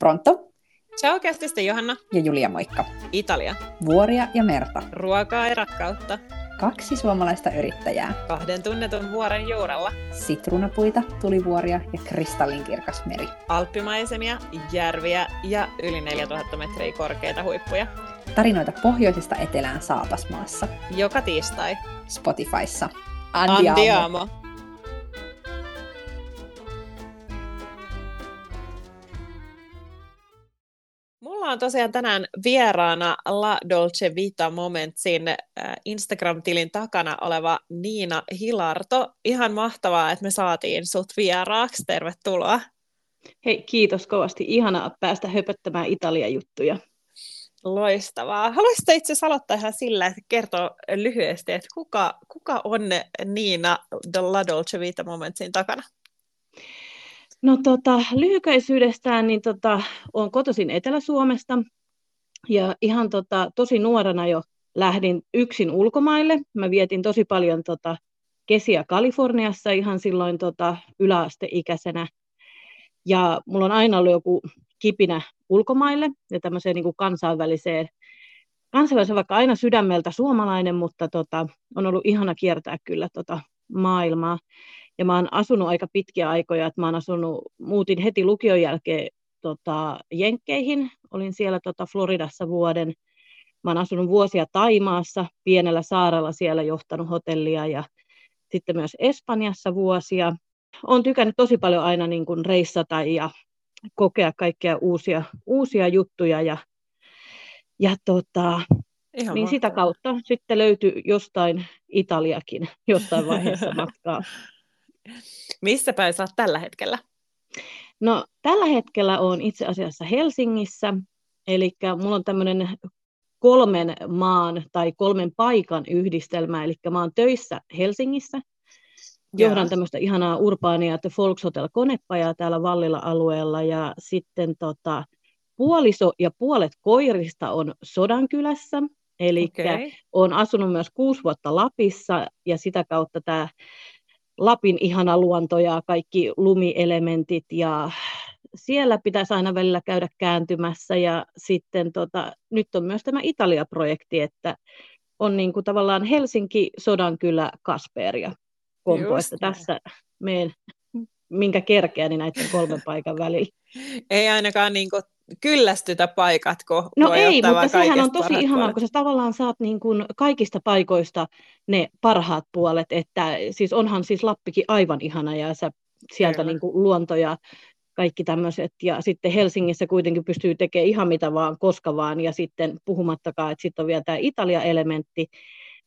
Pronto? Ciao kästistä Johanna. Ja Julia, moikka. Italia. Vuoria ja merta. Ruokaa ja rakkautta. Kaksi suomalaista yrittäjää. Kahden tunnetun vuoren juurella. Sitruunapuita, tulivuoria ja kristallinkirkas meri. Alppimaisemia, järviä ja yli 4000 metriä korkeita huippuja. Tarinoita pohjoisesta etelään Saapasmaassa. Joka tiistai. Spotifyssa. Andiamo. Andiamo. On tosiaan tänään vieraana La Dolce Vita Momentsin äh, Instagram-tilin takana oleva Niina Hilarto. Ihan mahtavaa, että me saatiin sut vieraaksi. Tervetuloa. Hei, kiitos kovasti. Ihanaa päästä höpöttämään Italia-juttuja. Loistavaa. Haluaisitko itse asiassa aloittaa ihan sillä, että kertoo lyhyesti, että kuka, kuka on Niina La Dolce Vita Momentsin takana? No tota, lyhykäisyydestään niin tota, olen kotoisin Etelä-Suomesta ja ihan tota, tosi nuorena jo lähdin yksin ulkomaille. Mä vietin tosi paljon tota, kesiä Kaliforniassa ihan silloin tota, yläasteikäisenä. Ja mulla on aina ollut joku kipinä ulkomaille ja tämmöiseen niin kuin kansainväliseen, kansainväliseen, vaikka aina sydämeltä suomalainen, mutta tota, on ollut ihana kiertää kyllä tota maailmaa. Ja mä oon asunut aika pitkiä aikoja, että mä oon asunut, muutin heti lukion jälkeen tota, Jenkkeihin, olin siellä tota, Floridassa vuoden. Mä oon asunut vuosia Taimaassa, pienellä saarella siellä johtanut hotellia ja sitten myös Espanjassa vuosia. Olen tykännyt tosi paljon aina niin kuin reissata ja kokea kaikkia uusia, uusia juttuja ja, ja tota, Ihan niin sitä kautta sitten löytyi jostain Italiakin jostain vaiheessa matkaa. Missä päin sä tällä hetkellä? No tällä hetkellä on itse asiassa Helsingissä, eli mulla on tämmöinen kolmen maan tai kolmen paikan yhdistelmä, eli mä oon töissä Helsingissä, johdan tämmöistä ihanaa urbaania, että Volkshotel konepajaa täällä Vallilla alueella, ja sitten tota, puoliso ja puolet koirista on Sodankylässä, eli okay. olen asunut myös kuusi vuotta Lapissa, ja sitä kautta tämä Lapin ihana luonto ja kaikki lumielementit ja siellä pitäisi aina välillä käydä kääntymässä ja sitten tota, nyt on myös tämä Italia-projekti, että on niin kuin tavallaan Helsinki, Sodankylä, Kasperia kompo, että tässä meen, minkä kerkeä niin näiden kolmen paikan välillä. Ei ainakaan niin kyllästytä paikat, kun No ei, mutta sehän on tosi ihanaa, puolet. kun sä tavallaan saat niin kuin kaikista paikoista ne parhaat puolet, että siis onhan siis Lappikin aivan ihana ja sä sieltä niin kuin luonto ja kaikki tämmöiset, ja sitten Helsingissä kuitenkin pystyy tekemään ihan mitä vaan, koska vaan, ja sitten puhumattakaan, että sitten on vielä tämä Italia-elementti,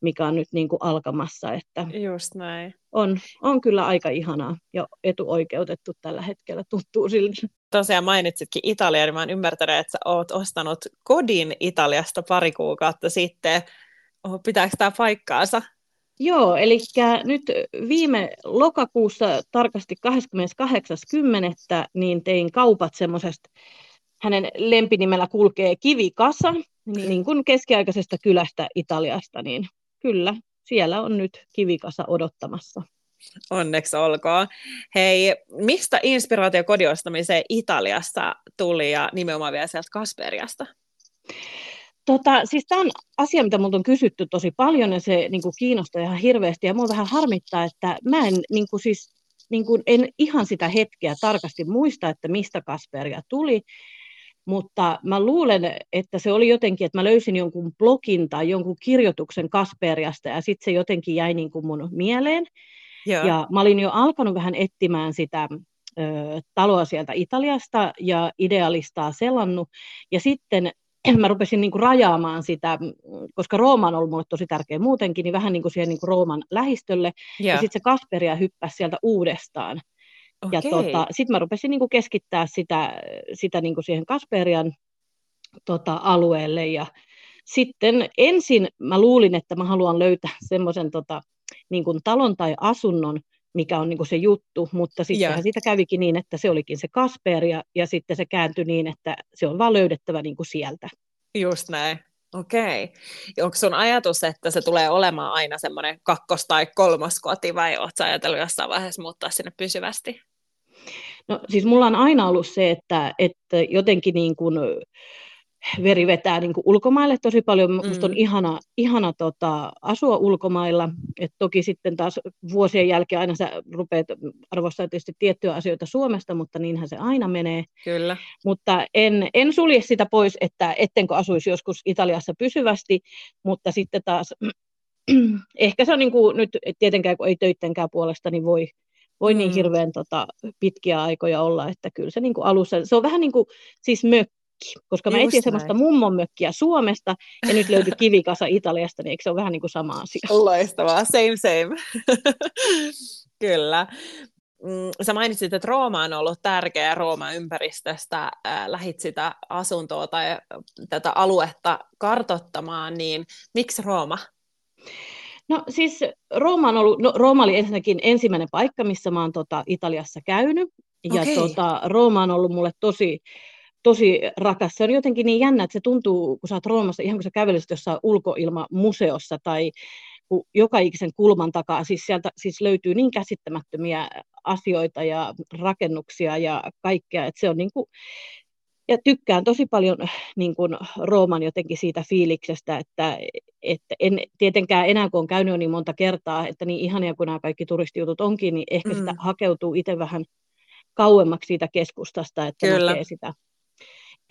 mikä on nyt niin kuin alkamassa. Että Just näin. On, on kyllä aika ihanaa ja etuoikeutettu tällä hetkellä, tuntuu siltä. Tosiaan mainitsitkin Italia, niin mä oon ymmärtänyt, että sä oot ostanut kodin Italiasta pari kuukautta sitten. Pitääkö tämä paikkaansa? Joo, eli nyt viime lokakuussa tarkasti 28.10. niin tein kaupat semmoisesta, hänen lempinimellä kulkee kivikasa, niin, niin kuin keskiaikaisesta kylästä Italiasta, niin kyllä, siellä on nyt kivikasa odottamassa. Onneksi olkoon. Hei, mistä inspiraatio kodiostamiseen Italiasta tuli ja nimenomaan vielä sieltä Kasperiasta? Tota, siis tämä on asia, mitä minulta on kysytty tosi paljon ja se niin kuin kiinnostaa ihan hirveästi. Ja minua vähän harmittaa, että mä en, niin kuin siis, niin kuin, en ihan sitä hetkeä tarkasti muista, että mistä Kasperia tuli. Mutta mä luulen, että se oli jotenkin, että mä löysin jonkun blogin tai jonkun kirjoituksen Kasperiasta ja sitten se jotenkin jäi niin kuin mun mieleen. Joo. Ja mä olin jo alkanut vähän etsimään sitä ö, taloa sieltä Italiasta ja idealistaa selannut. Ja sitten mä rupesin niin kuin rajaamaan sitä, koska Rooma on ollut mulle tosi tärkeä muutenkin, niin vähän niin kuin siihen niin kuin Rooman lähistölle. Yeah. Ja sitten se Kasperia hyppäsi sieltä uudestaan. Okay. Ja tota, sitten mä rupesin niin kuin keskittää sitä, sitä niin kuin siihen Kasperian tota, alueelle. Ja sitten ensin mä luulin, että mä haluan löytää semmoisen tota, niin kuin talon tai asunnon, mikä on niin kuin se juttu, mutta sitten siitä kävikin niin, että se olikin se Kasper ja, ja sitten se kääntyi niin, että se on vaan löydettävä niin kuin sieltä. Just näin. Okei. Okay. Onko sun ajatus, että se tulee olemaan aina semmoinen kakkos- tai kolmas koti vai oletko ajatellut jossain vaiheessa muuttaa sinne pysyvästi? No siis mulla on aina ollut se, että, että jotenkin niin kuin veri vetää niin kuin ulkomaille tosi paljon. Mm. Musta on ihana, ihana tota, asua ulkomailla. Et toki sitten taas vuosien jälkeen aina sä rupeat arvostaa tietysti tiettyjä asioita Suomesta, mutta niinhän se aina menee. Kyllä. Mutta en, en sulje sitä pois, että ettenkö asuisi joskus Italiassa pysyvästi, mutta sitten taas ehkä se on niin kuin, nyt tietenkään, kun ei töittenkään puolesta, niin voi, voi niin mm. niin hirveän tota, pitkiä aikoja olla, että kyllä se niin kuin alussa, se on vähän niin kuin siis mökki, koska mä etsin semmoista mummon mökkiä Suomesta ja nyt löytyi kivikasa Italiasta, niin eikö se ole vähän niin kuin sama asia? Loistavaa, same same. kyllä. Mm, sä mainitsit, että Rooma on ollut tärkeä Rooman ympäristöstä, äh, lähit sitä asuntoa tai tätä aluetta kartottamaan, niin miksi Rooma? No siis Rooma, on ollut, no, Rooma oli ensinnäkin ensimmäinen paikka, missä mä oon tota, Italiassa käynyt. Ja okay. tota, Rooma on ollut mulle tosi, tosi rakas. Se on jotenkin niin jännä, että se tuntuu, kun sä oot Roomassa, ihan kun sä kävelisit jossain ulkoilmamuseossa tai kun joka ikisen kulman takaa, siis sieltä siis löytyy niin käsittämättömiä asioita ja rakennuksia ja kaikkea, että se on niin kuin, ja tykkään tosi paljon niin kuin Rooman jotenkin siitä fiiliksestä, että, että en tietenkään enää kun on käynyt jo niin monta kertaa, että niin ihania kuin nämä kaikki turistijutut onkin, niin ehkä mm. sitä hakeutuu itse vähän kauemmaksi siitä keskustasta, että Kyllä. näkee sitä.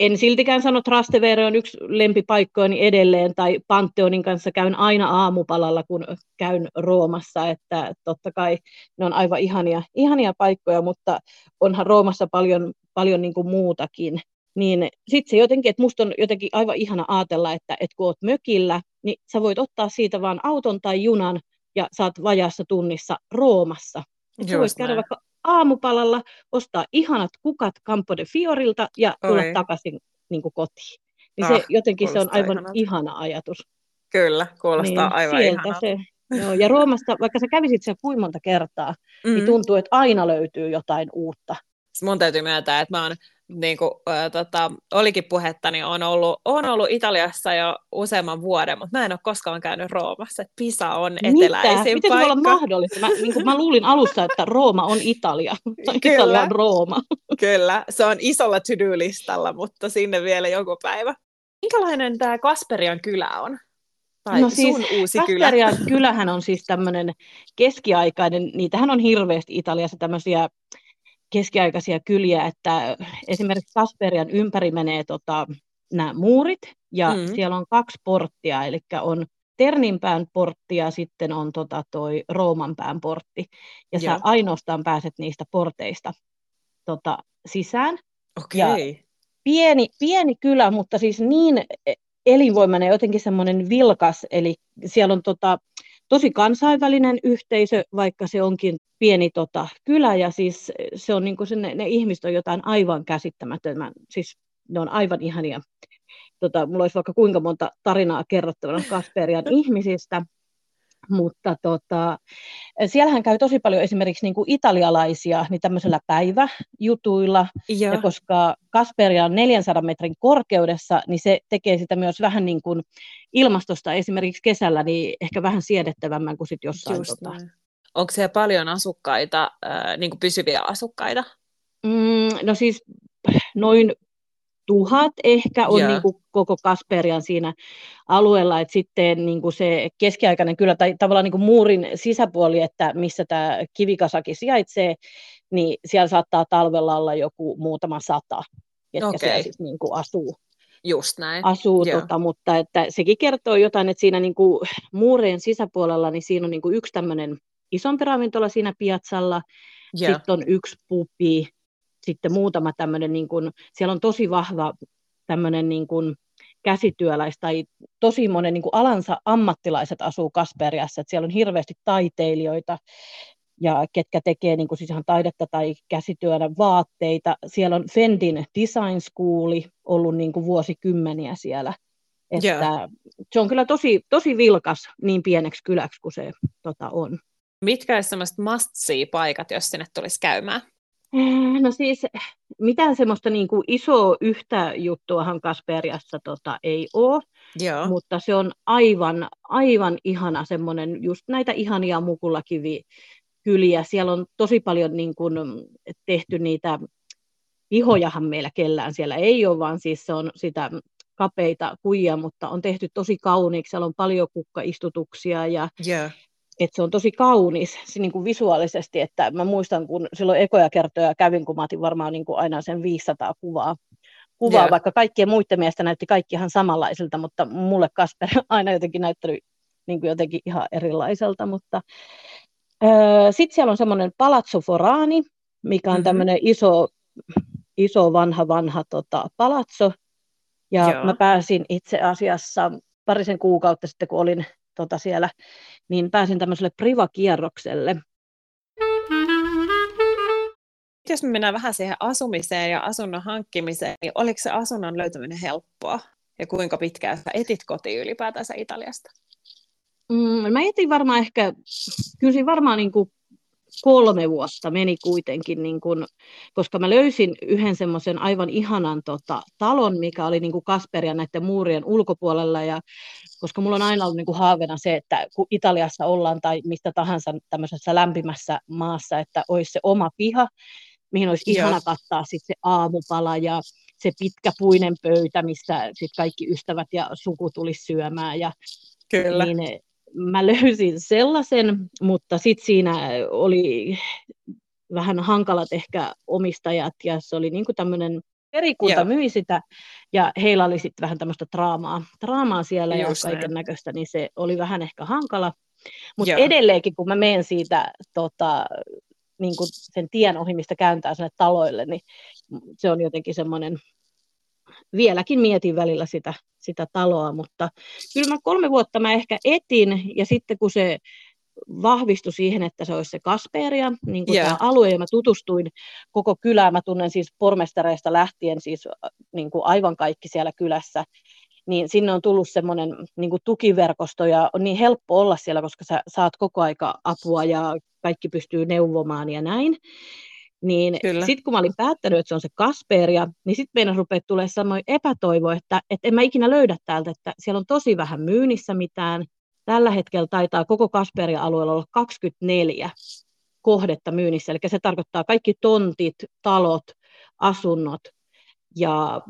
En siltikään sano, että Trastevere on yksi lempipaikkoini edelleen, tai Pantheonin kanssa käyn aina aamupalalla, kun käyn Roomassa, että totta kai ne on aivan ihania, ihania paikkoja, mutta onhan Roomassa paljon, paljon niin kuin muutakin niin sitten se jotenkin, että musta on jotenkin aivan ihana ajatella, että, että kun oot mökillä, niin sä voit ottaa siitä vaan auton tai junan ja saat vajaassa tunnissa Roomassa. Sä voit käydä vaikka aamupalalla, ostaa ihanat kukat Campo de Fiorilta ja tulla Oi. takaisin niin kuin kotiin. Niin ah, se jotenkin se on aivan ihanat. ihana ajatus. Kyllä, kuulostaa niin, aivan ihanalta. Se, joo, ja Roomasta, vaikka sä kävisit siellä kuinka monta kertaa, mm. niin tuntuu, että aina löytyy jotain uutta. Mun täytyy myöntää, että mä oon niin kuin, äh, tota, olikin puhetta, niin on ollut, on ollut Italiassa jo useamman vuoden, mutta mä en ole koskaan käynyt Roomassa. Pisa on eteläisin Mitä? Miten paikka. se olla mahdollista? Mä, niin kuin, mä luulin alussa, että Rooma on Italia. Kyllä. Italia on Rooma. Kyllä, se on isolla to-do-listalla, mutta sinne vielä joku päivä. Minkälainen tämä Kasperian kylä on? Tai no siis, sun uusi Kasperian kylä? kylähän on siis tämmöinen keskiaikainen, niitähän on hirveästi Italiassa tämmöisiä keskiaikaisia kyliä, että esimerkiksi Kasperian ympäri menee tota, nämä muurit, ja mm. siellä on kaksi porttia, eli on Terninpään portti ja sitten on tota toi Roomanpään portti. Ja Joo. sä ainoastaan pääset niistä porteista tota, sisään. Okay. Ja pieni, pieni kylä, mutta siis niin elinvoimainen, jotenkin semmoinen vilkas, eli siellä on tota, tosi kansainvälinen yhteisö, vaikka se onkin pieni tota, kylä, ja siis se on niin kuin ne, ne ihmiset on jotain aivan käsittämätöntä, siis ne on aivan ihania. Tota, mulla olisi vaikka kuinka monta tarinaa kerrottavana Kasperian ihmisistä, mutta tota, siellähän käy tosi paljon esimerkiksi niin kuin italialaisia niin tämmöisellä päiväjutuilla, ja. ja koska Kasperia on 400 metrin korkeudessa, niin se tekee sitä myös vähän niin kuin ilmastosta esimerkiksi kesällä niin ehkä vähän siedettävämmän kuin sitten jossain. Just tota... Onko siellä paljon asukkaita, äh, niin kuin pysyviä asukkaita? Mm, no siis noin tuhat ehkä on niin kuin koko Kasperian siinä alueella, että sitten niin kuin se keskiaikainen kyllä, tai tavallaan niin kuin muurin sisäpuoli, että missä tämä kivikasaki sijaitsee, niin siellä saattaa talvella olla joku muutama sata, jotka okay. siellä siis niin kuin asuu. Just näin. Asuu, tota, mutta että sekin kertoo jotain, että siinä niin kuin muurien sisäpuolella, niin siinä on niin kuin yksi tämmöinen isompi ravintola siinä piatsalla, sitten on yksi pupi, sitten muutama tämmöinen, niin kuin, siellä on tosi vahva tämmöinen niin kuin käsityöläis tai tosi monen niin kuin alansa ammattilaiset asuu Kasperiassa, että siellä on hirveästi taiteilijoita, ja ketkä tekee niin kuin siis ihan taidetta tai käsityönä vaatteita. Siellä on Fendin Design Schooli ollut niin kuin vuosikymmeniä siellä. Että yeah. Se on kyllä tosi, tosi vilkas niin pieneksi kyläksi kuin se tota, on. Mitkä olisi sellaiset must-see-paikat, jos sinne tulisi käymään? No siis mitään semmoista niin kuin isoa yhtä juttuahan Kasperiassa tota, ei ole, Joo. mutta se on aivan, aivan ihana semmoinen, just näitä ihania mukulakivi kyliä. Siellä on tosi paljon niin kuin, tehty niitä pihojahan meillä kellään siellä ei ole, vaan siis se on sitä kapeita kujia, mutta on tehty tosi kauniiksi. Siellä on paljon kukkaistutuksia ja yeah. Että se on tosi kaunis se niin kuin visuaalisesti, että mä muistan, kun silloin ekoja kertoja kävin, kun mä otin varmaan niin kuin aina sen 500 kuvaa, kuvaa yeah. vaikka kaikkien muiden mielestä näytti kaikki ihan samanlaisilta, mutta mulle Kasper aina jotenkin näyttänyt niin kuin jotenkin ihan erilaiselta, mutta öö, sitten siellä on semmoinen Palazzo Forani, mikä on mm-hmm. tämmöinen iso, iso vanha vanha tota, palazzo, ja Joo. mä pääsin itse asiassa parisen kuukautta sitten, kun olin tota siellä, niin pääsin tämmöiselle privakierrokselle. Jos me mennään vähän siihen asumiseen ja asunnon hankkimiseen, niin oliko se asunnon löytäminen helppoa? Ja kuinka pitkään sä etit kotiin ylipäätänsä Italiasta? Mm, mä etin varmaan ehkä, kyllä varmaan niin kuin kolme vuotta meni kuitenkin, niin kun, koska mä löysin yhden semmoisen aivan ihanan tota, talon, mikä oli niin kuin Kasperia näiden muurien ulkopuolella, ja koska mulla on aina ollut niin kuin haaveena se, että kun Italiassa ollaan tai mistä tahansa tämmöisessä lämpimässä maassa, että olisi se oma piha, mihin olisi Joo. ihana kattaa sitten se aamupala ja se pitkäpuinen pöytä, mistä sitten kaikki ystävät ja suku tulisi syömään. Ja, Kyllä. Niin, mä löysin sellaisen, mutta sitten siinä oli vähän hankalat ehkä omistajat ja se oli niin tämmöinen perikunta yeah. myi sitä ja heillä oli sitten vähän tämmöistä draamaa, draamaa siellä Just ja kaiken näköistä, niin se oli vähän ehkä hankala. Mutta edelleenkin, kun mä menen siitä tota, niin kuin sen tien ohi, mistä kääntää sinne taloille, niin se on jotenkin semmoinen vieläkin mietin välillä sitä, sitä taloa, mutta kyllä mä kolme vuotta mä ehkä etin, ja sitten kun se vahvistui siihen, että se olisi se Kasperia, niin kuin yeah. tämä alue, ja mä tutustuin koko kylään, mä tunnen siis pormestareista lähtien siis niin kuin aivan kaikki siellä kylässä, niin sinne on tullut semmoinen niin tukiverkosto, ja on niin helppo olla siellä, koska sä saat koko aika apua, ja kaikki pystyy neuvomaan ja näin. Niin sitten kun mä olin päättänyt, että se on se Kasperia, niin sitten meidän rupeaa tulee samoin epätoivo, että, että en mä ikinä löydä täältä, että siellä on tosi vähän myynnissä mitään. Tällä hetkellä taitaa koko Kasperia-alueella olla 24 kohdetta myynnissä, eli se tarkoittaa kaikki tontit, talot, asunnot, ja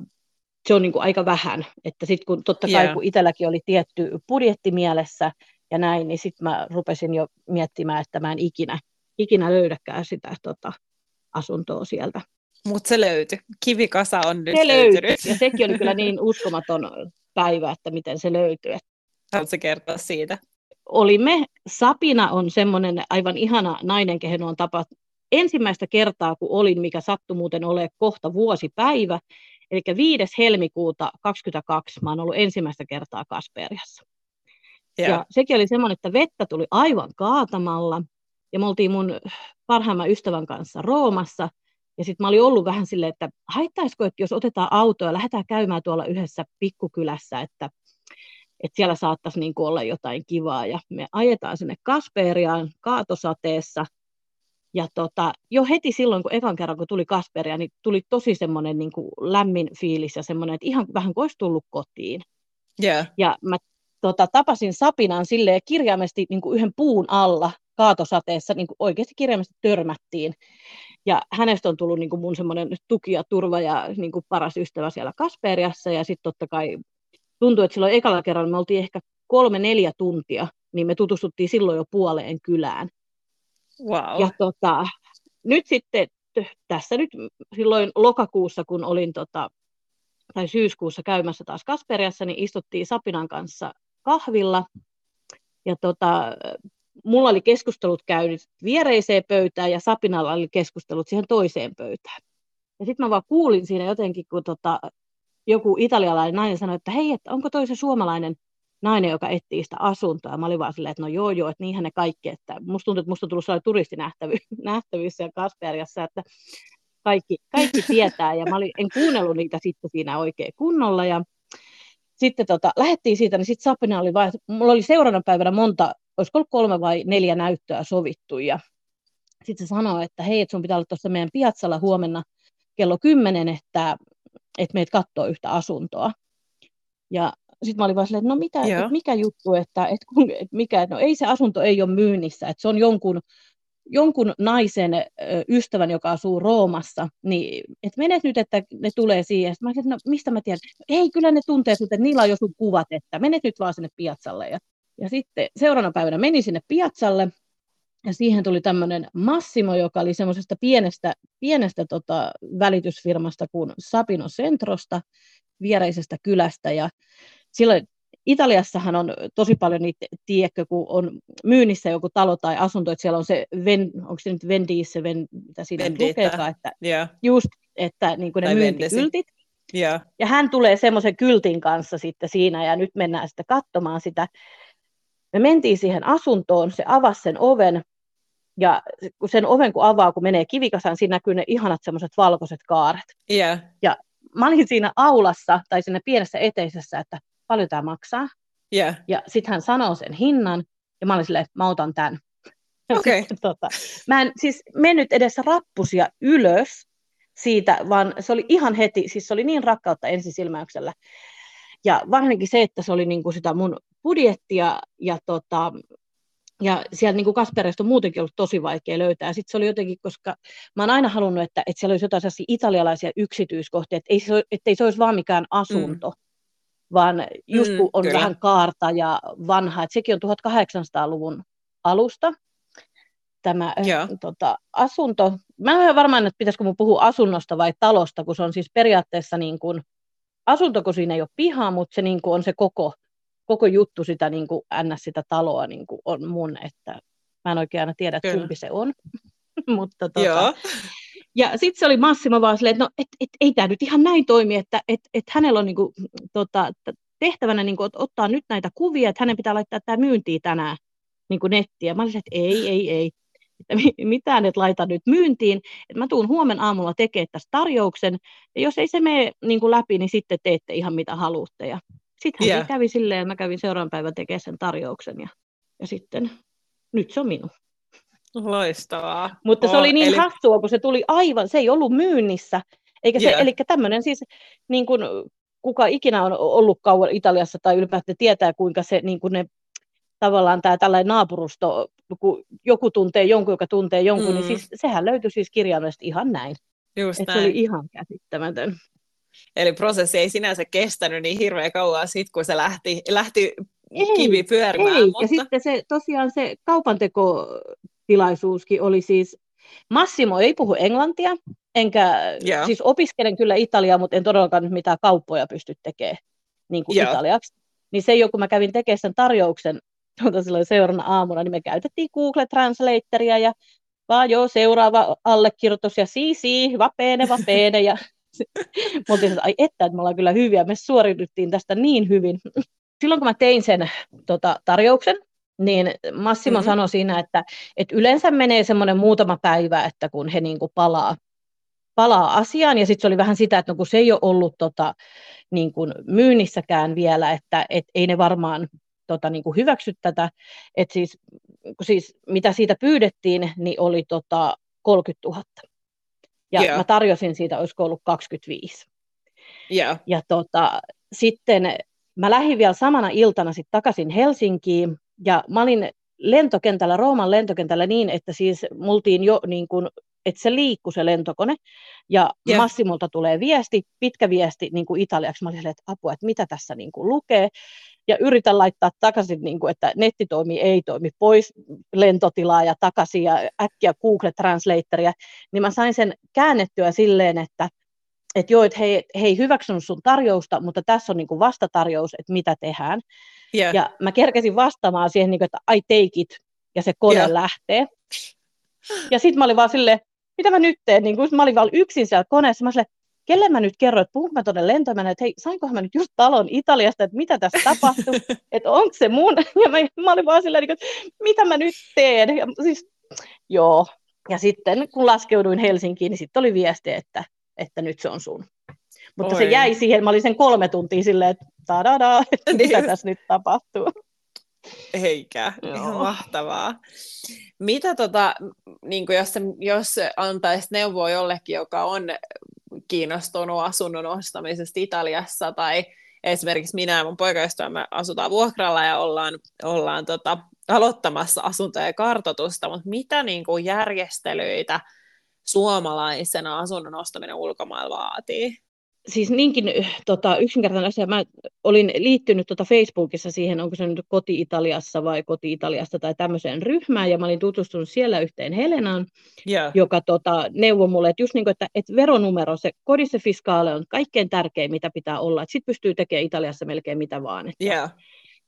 se on niin kuin aika vähän, että sitten kun totta kai yeah. kun itselläkin oli tietty budjetti mielessä ja näin, niin sitten mä rupesin jo miettimään, että mä en ikinä, ikinä löydäkään sitä tota, asuntoa sieltä. Mutta se löytyi. Kivikasa on nyt se löytynyt. Ja sekin oli kyllä niin uskomaton päivä, että miten se löytyi. Haluatko kertoa siitä? Olimme, Sapina on semmoinen aivan ihana nainen, kehen on tapa ensimmäistä kertaa, kun olin, mikä sattui muuten ole kohta vuosipäivä, eli 5. helmikuuta 2022 mä oon ollut ensimmäistä kertaa Kasperiassa. Ja. ja sekin oli semmoinen, että vettä tuli aivan kaatamalla, ja me oltiin mun parhaimman ystävän kanssa Roomassa, ja sitten mä olin ollut vähän silleen, että haittaisiko, että jos otetaan auto ja lähdetään käymään tuolla yhdessä pikkukylässä, että, että siellä saattaisi niin olla jotain kivaa. Ja me ajetaan sinne Kasperiaan kaatosateessa. Ja tota, jo heti silloin, kun ekan kerran kun tuli Kasperia, niin tuli tosi semmoinen niin kuin lämmin fiilis ja semmoinen, että ihan vähän kuin olisi tullut kotiin. Yeah. Ja mä tota, tapasin Sapinan silleen kirjaimesti niin kuin yhden puun alla kaatosateessa niin kuin oikeasti kirjaimesti törmättiin. Ja hänestä on tullut niin kuin mun semmoinen tuki ja turva ja niin kuin paras ystävä siellä Kasperiassa. Ja sitten totta kai tuntui, että silloin ekalla kerralla me oltiin ehkä kolme-neljä tuntia, niin me tutustuttiin silloin jo puoleen kylään. Wow. Ja tota, nyt sitten tässä nyt silloin lokakuussa, kun olin tota, tai syyskuussa käymässä taas Kasperiassa, niin istuttiin Sapinan kanssa kahvilla. Ja tota, mulla oli keskustelut käynyt viereiseen pöytään ja Sapinalla oli keskustelut siihen toiseen pöytään. Ja sitten mä vaan kuulin siinä jotenkin, kun tota, joku italialainen nainen sanoi, että hei, että onko toisen suomalainen nainen, joka etsii sitä asuntoa. Mä olin vaan silleen, että no joo joo, että niinhän ne kaikki, että musta tuntuu, että musta on tullut sellainen turistinähtävyys siellä Kasperiassa, että kaikki, kaikki tietää, ja mä olin, en kuunnellut niitä sitten siinä oikein kunnolla, ja sitten tota, lähdettiin siitä, niin sitten Sapina oli vaan, mulla oli seuraavana päivänä monta olisiko ollut kolme vai neljä näyttöä sovittu, ja sitten se sanoi, että hei, että sun pitää olla tuossa meidän piatsalla huomenna kello kymmenen, että, että meitä katsoo yhtä asuntoa. Ja sitten mä olin vaan silleen, että no mitä, että mikä juttu, että, että, kun, että mikä, no ei se asunto ei ole myynnissä, että se on jonkun jonkun naisen ystävän, joka asuu Roomassa, niin että menet nyt, että ne tulee siihen. Sitten mä sanoin, no mistä mä tiedän? Ei, kyllä ne tuntee että niillä on jo sun kuvat, että menet nyt vaan sinne piazzalle. Ja, ja sitten seuraavana päivänä meni sinne piazzalle, ja siihen tuli tämmöinen Massimo, joka oli semmoisesta pienestä, pienestä tota, välitysfirmasta kuin Sapino Centrosta, viereisestä kylästä. Ja silloin Italiassahan on tosi paljon niitä, tiedätkö, kun on myynnissä joku talo tai asunto, että siellä on se, ven, onko se nyt Vendiissä, ven, mitä siinä lukeekaan, että yeah. just, että niin kuin ne tai myyntikyltit. Yeah. Ja hän tulee semmoisen kyltin kanssa sitten siinä, ja nyt mennään sitten katsomaan sitä. Me mentiin siihen asuntoon, se avasi sen oven, ja kun sen oven kun avaa, kun menee kivikasaan, siinä näkyy ne ihanat semmoiset valkoiset kaaret. Yeah. Ja mä olin siinä aulassa tai siinä pienessä eteisessä, että paljon tämä maksaa. Yeah. Ja sitten hän sanoo sen hinnan, ja mä olin silleen, mä otan tämän. Okay. tota, mä en siis mennyt edes rappusia ylös siitä, vaan se oli ihan heti, siis se oli niin rakkautta ensisilmäyksellä. Ja varsinkin se, että se oli niinku sitä mun budjettia ja tota, ja siellä niin Kasperista on muutenkin ollut tosi vaikea löytää. Sitten se oli jotenkin, koska mä oon aina halunnut, että, että siellä olisi jotain sellaisia italialaisia yksityiskohtia, että ei se, ettei se olisi vaan mikään asunto, mm. vaan just mm, kun on kyllä. vähän kaarta ja vanha, että sekin on 1800-luvun alusta tämä yeah. tota, asunto. Mä en ole varmaan, että pitäisikö mun puhua asunnosta vai talosta, kun se on siis periaatteessa niin kuin, asunto, kun siinä ei ole pihaa, mutta se niin kuin on se koko koko juttu sitä niin kuin ns. sitä taloa niin kuin on mun, että mä en oikein aina tiedä, että kumpi se on. Mutta tota, Joo. Ja sitten se oli Massimo vaan silleen, että no, et, et, ei tämä nyt ihan näin toimi, että et, et hänellä on niinku, tota, tehtävänä niinku, ottaa nyt näitä kuvia, että hänen pitää laittaa tämä myyntiin tänään niinku nettiä. Mä olisin, että ei, ei, ei. Että mitään et laita nyt myyntiin, että mä tuun huomenna aamulla tekemään tästä tarjouksen, ja jos ei se mene niin läpi, niin sitten teette ihan mitä haluatte. Ja sitten hän yeah. kävi silleen, mä kävin seuraavan päivän tekemään sen tarjouksen ja, ja sitten nyt se on minun. Loistavaa. Mutta se oli niin eli... hassua, kun se tuli aivan, se ei ollut myynnissä. Eikä se, yeah. Eli tämmöinen siis, niin kuin, kuka ikinä on ollut kauan Italiassa tai ylipäätään tietää, kuinka se niin kuin ne tavallaan tämä tällainen naapurusto, kun joku tuntee jonkun, joka tuntee jonkun, niin mm. niin siis, sehän löytyi siis kirjaimellisesti ihan näin. Just näin. Se oli ihan käsittämätön. Eli prosessi ei sinänsä kestänyt niin hirveän kauan sitten, kun se lähti, lähti ei, kivi pyörimään. Ei, mutta... ja sitten se, tosiaan se kaupantekotilaisuuskin oli siis, Massimo ei puhu englantia, enkä yeah. siis opiskelen kyllä italiaa, mutta en todellakaan nyt mitään kauppoja pysty tekemään niin kuin yeah. italiaksi. Niin se jo, kun mä kävin tekemään sen tarjouksen tuota silloin seuraavana aamuna, niin me käytettiin Google Translatoria ja vaan joo, seuraava allekirjoitus ja sii, sii, vapeene, vapeene ja me oltiin, että ai että, että me ollaan kyllä hyviä, me suoriuduttiin tästä niin hyvin. Silloin kun mä tein sen tota, tarjouksen, niin Massimo mm-hmm. sanoi siinä, että, että yleensä menee semmoinen muutama päivä, että kun he niin kuin palaa, palaa asiaan, ja sitten se oli vähän sitä, että no kun se ei ole ollut tota, niin kuin myynnissäkään vielä, että et ei ne varmaan tota, niin kuin hyväksy tätä, että siis, siis mitä siitä pyydettiin, niin oli tota 30 000. Ja yeah. mä tarjosin siitä, olisiko ollut 25. Yeah. Ja tota, sitten mä lähdin vielä samana iltana sitten takaisin Helsinkiin, ja mä olin lentokentällä, Rooman lentokentällä niin, että siis multiin jo niin kuin, että se liikkui se lentokone, ja yeah. Massimulta tulee viesti, pitkä viesti niin kuin italiaksi, mä olin että apua, että mitä tässä niin kuin lukee, ja yritän laittaa takaisin, niin kuin, että netti toimii, ei toimi, pois lentotilaa ja takaisin ja äkkiä Google Translatoria, niin mä sain sen käännettyä silleen, että että joo, että he, he ei hyväksynyt sun tarjousta, mutta tässä on niin kuin vastatarjous, että mitä tehdään. Yeah. Ja mä kerkesin vastaamaan siihen, niin kuin, että I take it, ja se kone yeah. lähtee. Ja sitten mä olin vaan silleen, mitä mä nyt teen? Niin kun mä olin vaan yksin siellä koneessa, mä silleen, kelle mä nyt kerroin, että puhunko mä tuonne lentoimään, että hei, sainkohan mä nyt just talon Italiasta, että mitä tässä tapahtuu, että onko se mun, ja mä, mä olin vaan sillä että mitä mä nyt teen, ja siis, joo, ja sitten kun laskeuduin Helsinkiin, niin sitten oli viesti, että, että nyt se on sun. Mutta Oi. se jäi siihen, mä olin sen kolme tuntia silleen, että tadada, että mitä tässä nyt tapahtuu. Eikä, Joo. ihan mahtavaa. Mitä tota, niin jos, jos antaisit neuvoa jollekin, joka on kiinnostunut asunnon ostamisesta Italiassa tai esimerkiksi minä ja mun poikaystävä me asutaan vuokralla ja ollaan, ollaan tota, aloittamassa asuntojen kartotusta, mutta mitä niin kuin järjestelyitä suomalaisena asunnon ostaminen ulkomailla vaatii? Siis niinkin tota, yksinkertainen asia. Mä olin liittynyt tota Facebookissa siihen, onko se nyt koti-Italiassa vai koti-Italiasta tai tämmöiseen ryhmään, ja mä olin tutustunut siellä yhteen Helenaan, yeah. joka tota, neuvoi mulle, että just niin kuin, että, että veronumero, se kodisse fiskaale on kaikkein tärkein, mitä pitää olla, että sit pystyy tekemään Italiassa melkein mitä vaan. Että, yeah.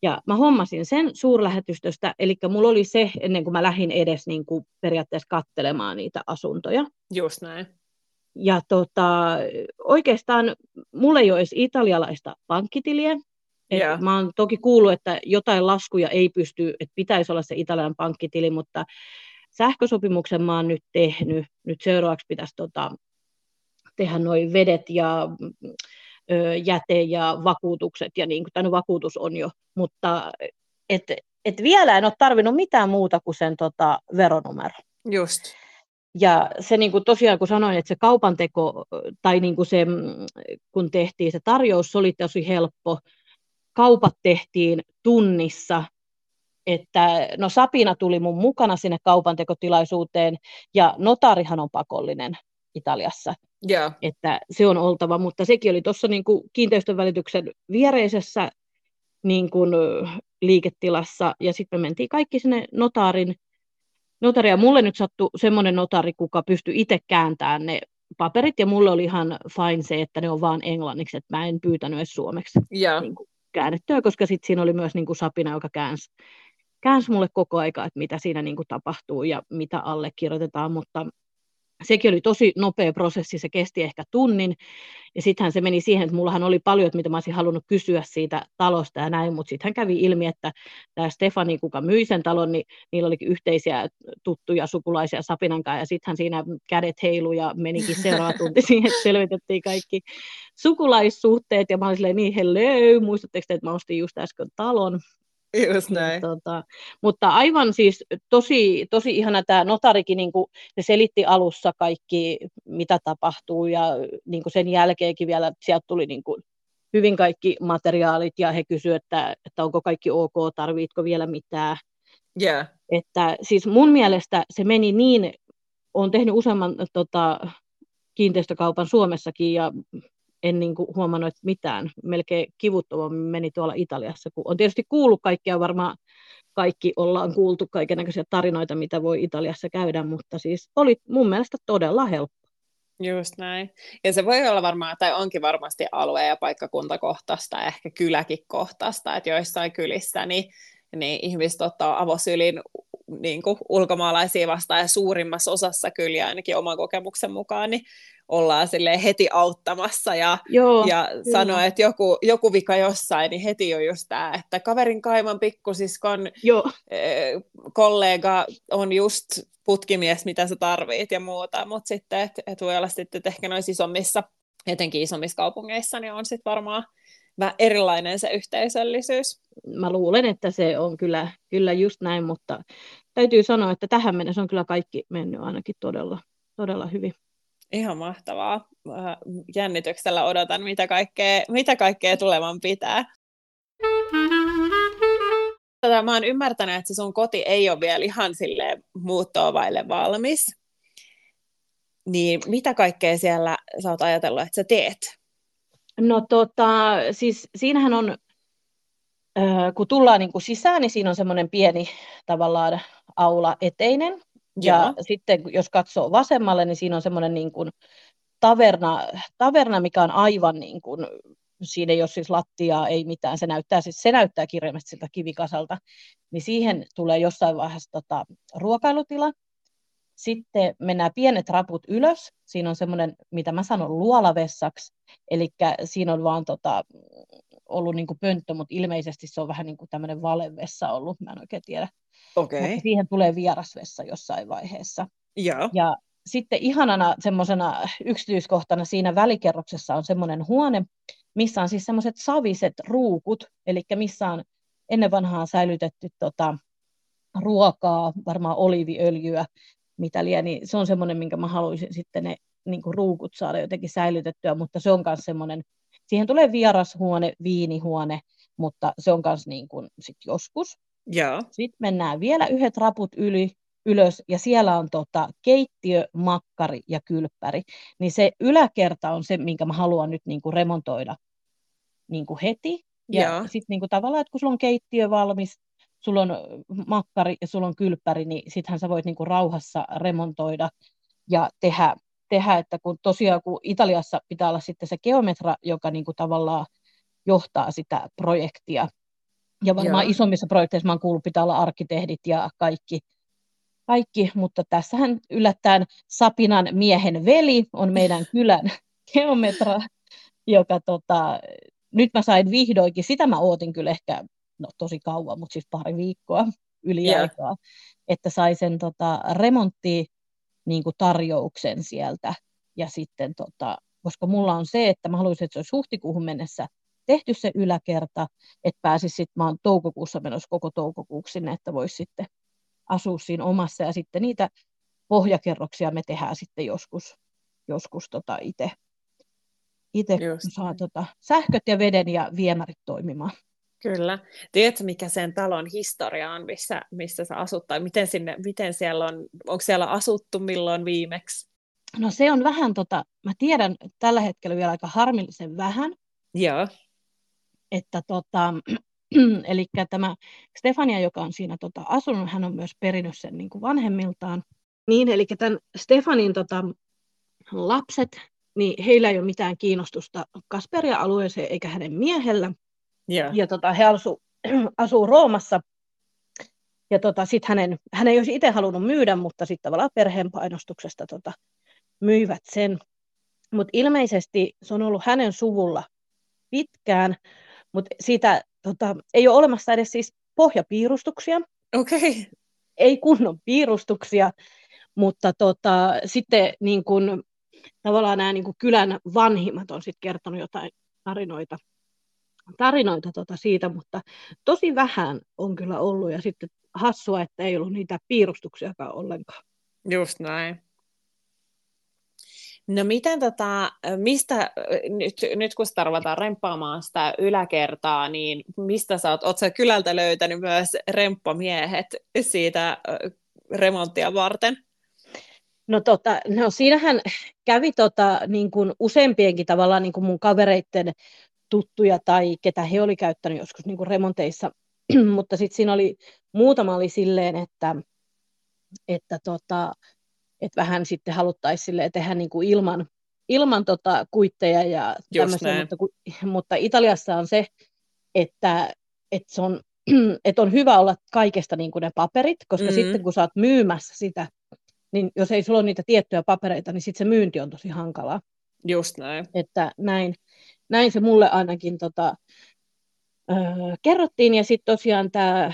Ja mä hommasin sen suurlähetystöstä, eli mulla oli se ennen kuin mä lähdin edes niin kuin periaatteessa kattelemaan niitä asuntoja. Just näin. Ja tota, oikeastaan mulla ei ole edes italialaista pankkitiliä. Yeah. Mä oon toki kuullut, että jotain laskuja ei pysty, että pitäisi olla se italialainen pankkitili, mutta sähkösopimuksen mä oon nyt tehnyt. Nyt seuraavaksi pitäisi tota, tehdä noin vedet ja ö, jäte ja vakuutukset, ja niin kuin, no, vakuutus on jo, mutta et, et vielä en ole tarvinnut mitään muuta kuin sen tota, veronumero. Just. Ja se niin kuin tosiaan, kun sanoin, että se kaupanteko, tai niin kuin se, mm, kun tehtiin se tarjous, se oli tosi helppo. Kaupat tehtiin tunnissa, että no Sapina tuli mun mukana sinne kaupantekotilaisuuteen, ja notarihan on pakollinen Italiassa. Yeah. Että se on oltava, mutta sekin oli tuossa niin kiinteistön välityksen viereisessä niin kuin liiketilassa, ja sitten me mentiin kaikki sinne notaarin notaria. Mulle nyt sattui semmoinen notari, kuka pystyi itse kääntämään ne paperit, ja mulle oli ihan fine se, että ne on vaan englanniksi, että mä en pyytänyt edes suomeksi yeah. niin kuin käännettyä, koska sitten siinä oli myös niin kuin Sapina, joka käänsi, käänsi mulle koko aika, että mitä siinä niin kuin tapahtuu ja mitä allekirjoitetaan, mutta sekin oli tosi nopea prosessi, se kesti ehkä tunnin, ja sittenhän se meni siihen, että mullahan oli paljon, mitä mä olisin halunnut kysyä siitä talosta ja näin, mutta sittenhän kävi ilmi, että tämä Stefani, kuka myi sen talon, niin niillä olikin yhteisiä tuttuja sukulaisia Sapinan kanssa, ja sittenhän siinä kädet heilu ja menikin seuraava tunti siihen, että selvitettiin kaikki sukulaissuhteet, ja mä olin silleen, niin hello, muistatteko te, että mä ostin just äsken talon, Just näin. Tota, mutta aivan siis tosi, tosi ihana tämä notarikin, niin kuin, se selitti alussa kaikki, mitä tapahtuu ja niin kuin sen jälkeenkin vielä sieltä tuli niin kuin, hyvin kaikki materiaalit ja he kysyivät, että, että onko kaikki ok, tarvitko vielä mitään. Yeah. Että siis mun mielestä se meni niin, olen tehnyt useamman tota, kiinteistökaupan Suomessakin ja en niin kuin huomannut että mitään. Melkein kivuttomammin meni tuolla Italiassa, kun on tietysti kuullut kaikkea, varmaan kaikki ollaan kuultu kaikenlaisia tarinoita, mitä voi Italiassa käydä, mutta siis oli mun mielestä todella helppo. Just näin. Ja se voi olla varmaan, tai onkin varmasti alue- ja paikkakuntakohtaista, ehkä kyläkin kohtaista, että joissain kylissä niin, niin ihmiset ottaa avosylin niin kuin ulkomaalaisia vastaan, ja suurimmassa osassa kyliä ainakin oman kokemuksen mukaan, niin ollaan sille heti auttamassa ja, Joo, ja sanoo, että joku, joku vika jossain, niin heti on just tämä, että kaverin kaiman pikkusiskon Joo. Eh, kollega on just putkimies, mitä sä tarvit ja muuta, mutta sitten, että et voi olla sitten, että ehkä noissa isommissa, etenkin isommissa kaupungeissa, niin on sitten varmaan vähän erilainen se yhteisöllisyys. Mä luulen, että se on kyllä, kyllä just näin, mutta täytyy sanoa, että tähän mennessä on kyllä kaikki mennyt ainakin todella, todella hyvin. Ihan mahtavaa. Jännityksellä odotan, mitä kaikkea, mitä kaikkea tulevan pitää. Tota, mä oon ymmärtänyt, että se sun koti ei ole vielä ihan sille muuttoa vaille valmis. Niin mitä kaikkea siellä sä oot ajatellut, että sä teet? No tota, siis siinähän on, kun tullaan niin kuin sisään, niin siinä on semmoinen pieni tavallaan aula eteinen, ja Joo. sitten jos katsoo vasemmalle, niin siinä on semmoinen niin kuin taverna, taverna, mikä on aivan niin kuin, siinä ei ole siis lattiaa, ei mitään, se näyttää, siis, se näyttää kirjaimesti siltä kivikasalta, niin siihen tulee jossain vaiheessa tota, ruokailutila, sitten mennään pienet raput ylös, siinä on semmoinen, mitä mä sanon, luolavessaksi, eli siinä on vaan tota, ollut niin kuin pönttö, mutta ilmeisesti se on vähän niin kuin tämmöinen valevessa ollut, mä en oikein tiedä, Okay. Mutta siihen tulee vierasvessa jossain vaiheessa. Ja, ja sitten ihanana semmoisena yksityiskohtana siinä välikerroksessa on semmoinen huone, missä on siis semmoiset saviset ruukut, eli missä on ennen vanhaa säilytetty tota, ruokaa, varmaan oliiviöljyä, mitä liian, niin se on semmoinen, minkä mä haluaisin sitten ne niin kuin ruukut saada jotenkin säilytettyä, mutta se on myös semmoinen, siihen tulee vierashuone, viinihuone, mutta se on myös niin kuin sit joskus. Joo. Sitten mennään vielä yhdet raput yli, ylös ja siellä on tota, keittiö, makkari ja kylppäri. Niin se yläkerta on se, minkä mä haluan nyt niin kuin remontoida niin kuin heti. Ja sitten niin kuin tavallaan, että kun sulla on keittiö valmis, sulla on makkari ja sulla on kylppäri, niin sittenhän sä voit niin kuin rauhassa remontoida ja tehdä, tehdä, että kun tosiaan kun Italiassa pitää olla sitten se geometra, joka niin kuin tavallaan johtaa sitä projektia. Ja varmaan Joo. isommissa projekteissa mä oon kuullut, pitää olla arkkitehdit ja kaikki, kaikki, mutta tässähän yllättäen Sapinan miehen veli on meidän kylän geometra, joka tota, nyt mä sain vihdoinkin, sitä mä ootin kyllä ehkä no, tosi kauan, mutta siis pari viikkoa yliaikaa, yeah. että sai sen tota, remontti niin kuin tarjouksen sieltä. Ja sitten, tota, koska mulla on se, että mä haluaisin, että se olisi huhtikuuhun mennessä tehty se yläkerta, että pääsisi sitten, mä oon toukokuussa menossa koko toukokuuksi sinne, että voisi sitten asua siinä omassa ja sitten niitä pohjakerroksia me tehdään sitten joskus, joskus tota itse, itse kun saa tota sähköt ja veden ja viemärit toimimaan. Kyllä. Tiedätkö, mikä sen talon historia on, missä, missä sä asut, tai miten, sinne, miten siellä on, onko siellä asuttu milloin viimeksi? No se on vähän, tota, mä tiedän tällä hetkellä vielä aika harmillisen vähän. Joo. Että tota, eli tämä Stefania, joka on siinä tota, asunut, hän on myös perinyt sen niin kuin vanhemmiltaan. Niin, eli tämän Stefanin tota, lapset, niin heillä ei ole mitään kiinnostusta Kasperia alueeseen eikä hänen miehellä. Yeah. Ja tota, he asu, asuu Roomassa. Ja tota, sit hänen, hän ei olisi itse halunnut myydä, mutta sitten tavallaan perheen painostuksesta tota, myivät sen. Mutta ilmeisesti se on ollut hänen suvulla pitkään, mutta siitä tota, ei ole olemassa edes siis pohjapiirustuksia. Okei. Okay. Ei kunnon piirustuksia, mutta tota, sitten niin kun, tavallaan nämä niin kun kylän vanhimmat on sitten kertonut jotain tarinoita tarinoita tota siitä, mutta tosi vähän on kyllä ollut ja sitten hassua, että ei ollut niitä piirustuksiakaan ollenkaan. Just näin. No miten tota, mistä, nyt, nyt kun sitä ruvetaan remppaamaan sitä yläkertaa, niin mistä sä oot, oot sä kylältä löytänyt myös remppamiehet siitä remonttia varten? No, tota, no siinähän kävi tota, niin kuin useampienkin tavallaan niin kuin mun kavereitten tuttuja tai ketä he oli käyttänyt joskus niin kuin remonteissa, mutta sitten siinä oli, muutama oli silleen, että, että, tota, että vähän sitten haluttaisiin tehdä niin kuin ilman, ilman tota kuitteja ja tämmöisiä, mutta, mutta Italiassa on se, että, että, se on, että on hyvä olla kaikesta niin kuin ne paperit, koska mm. sitten kun sä oot myymässä sitä, niin jos ei sulla ole niitä tiettyjä papereita, niin sitten se myynti on tosi hankalaa. Just näin. Että näin näin se mulle ainakin tota, öö, kerrottiin. Ja sitten tosiaan tämä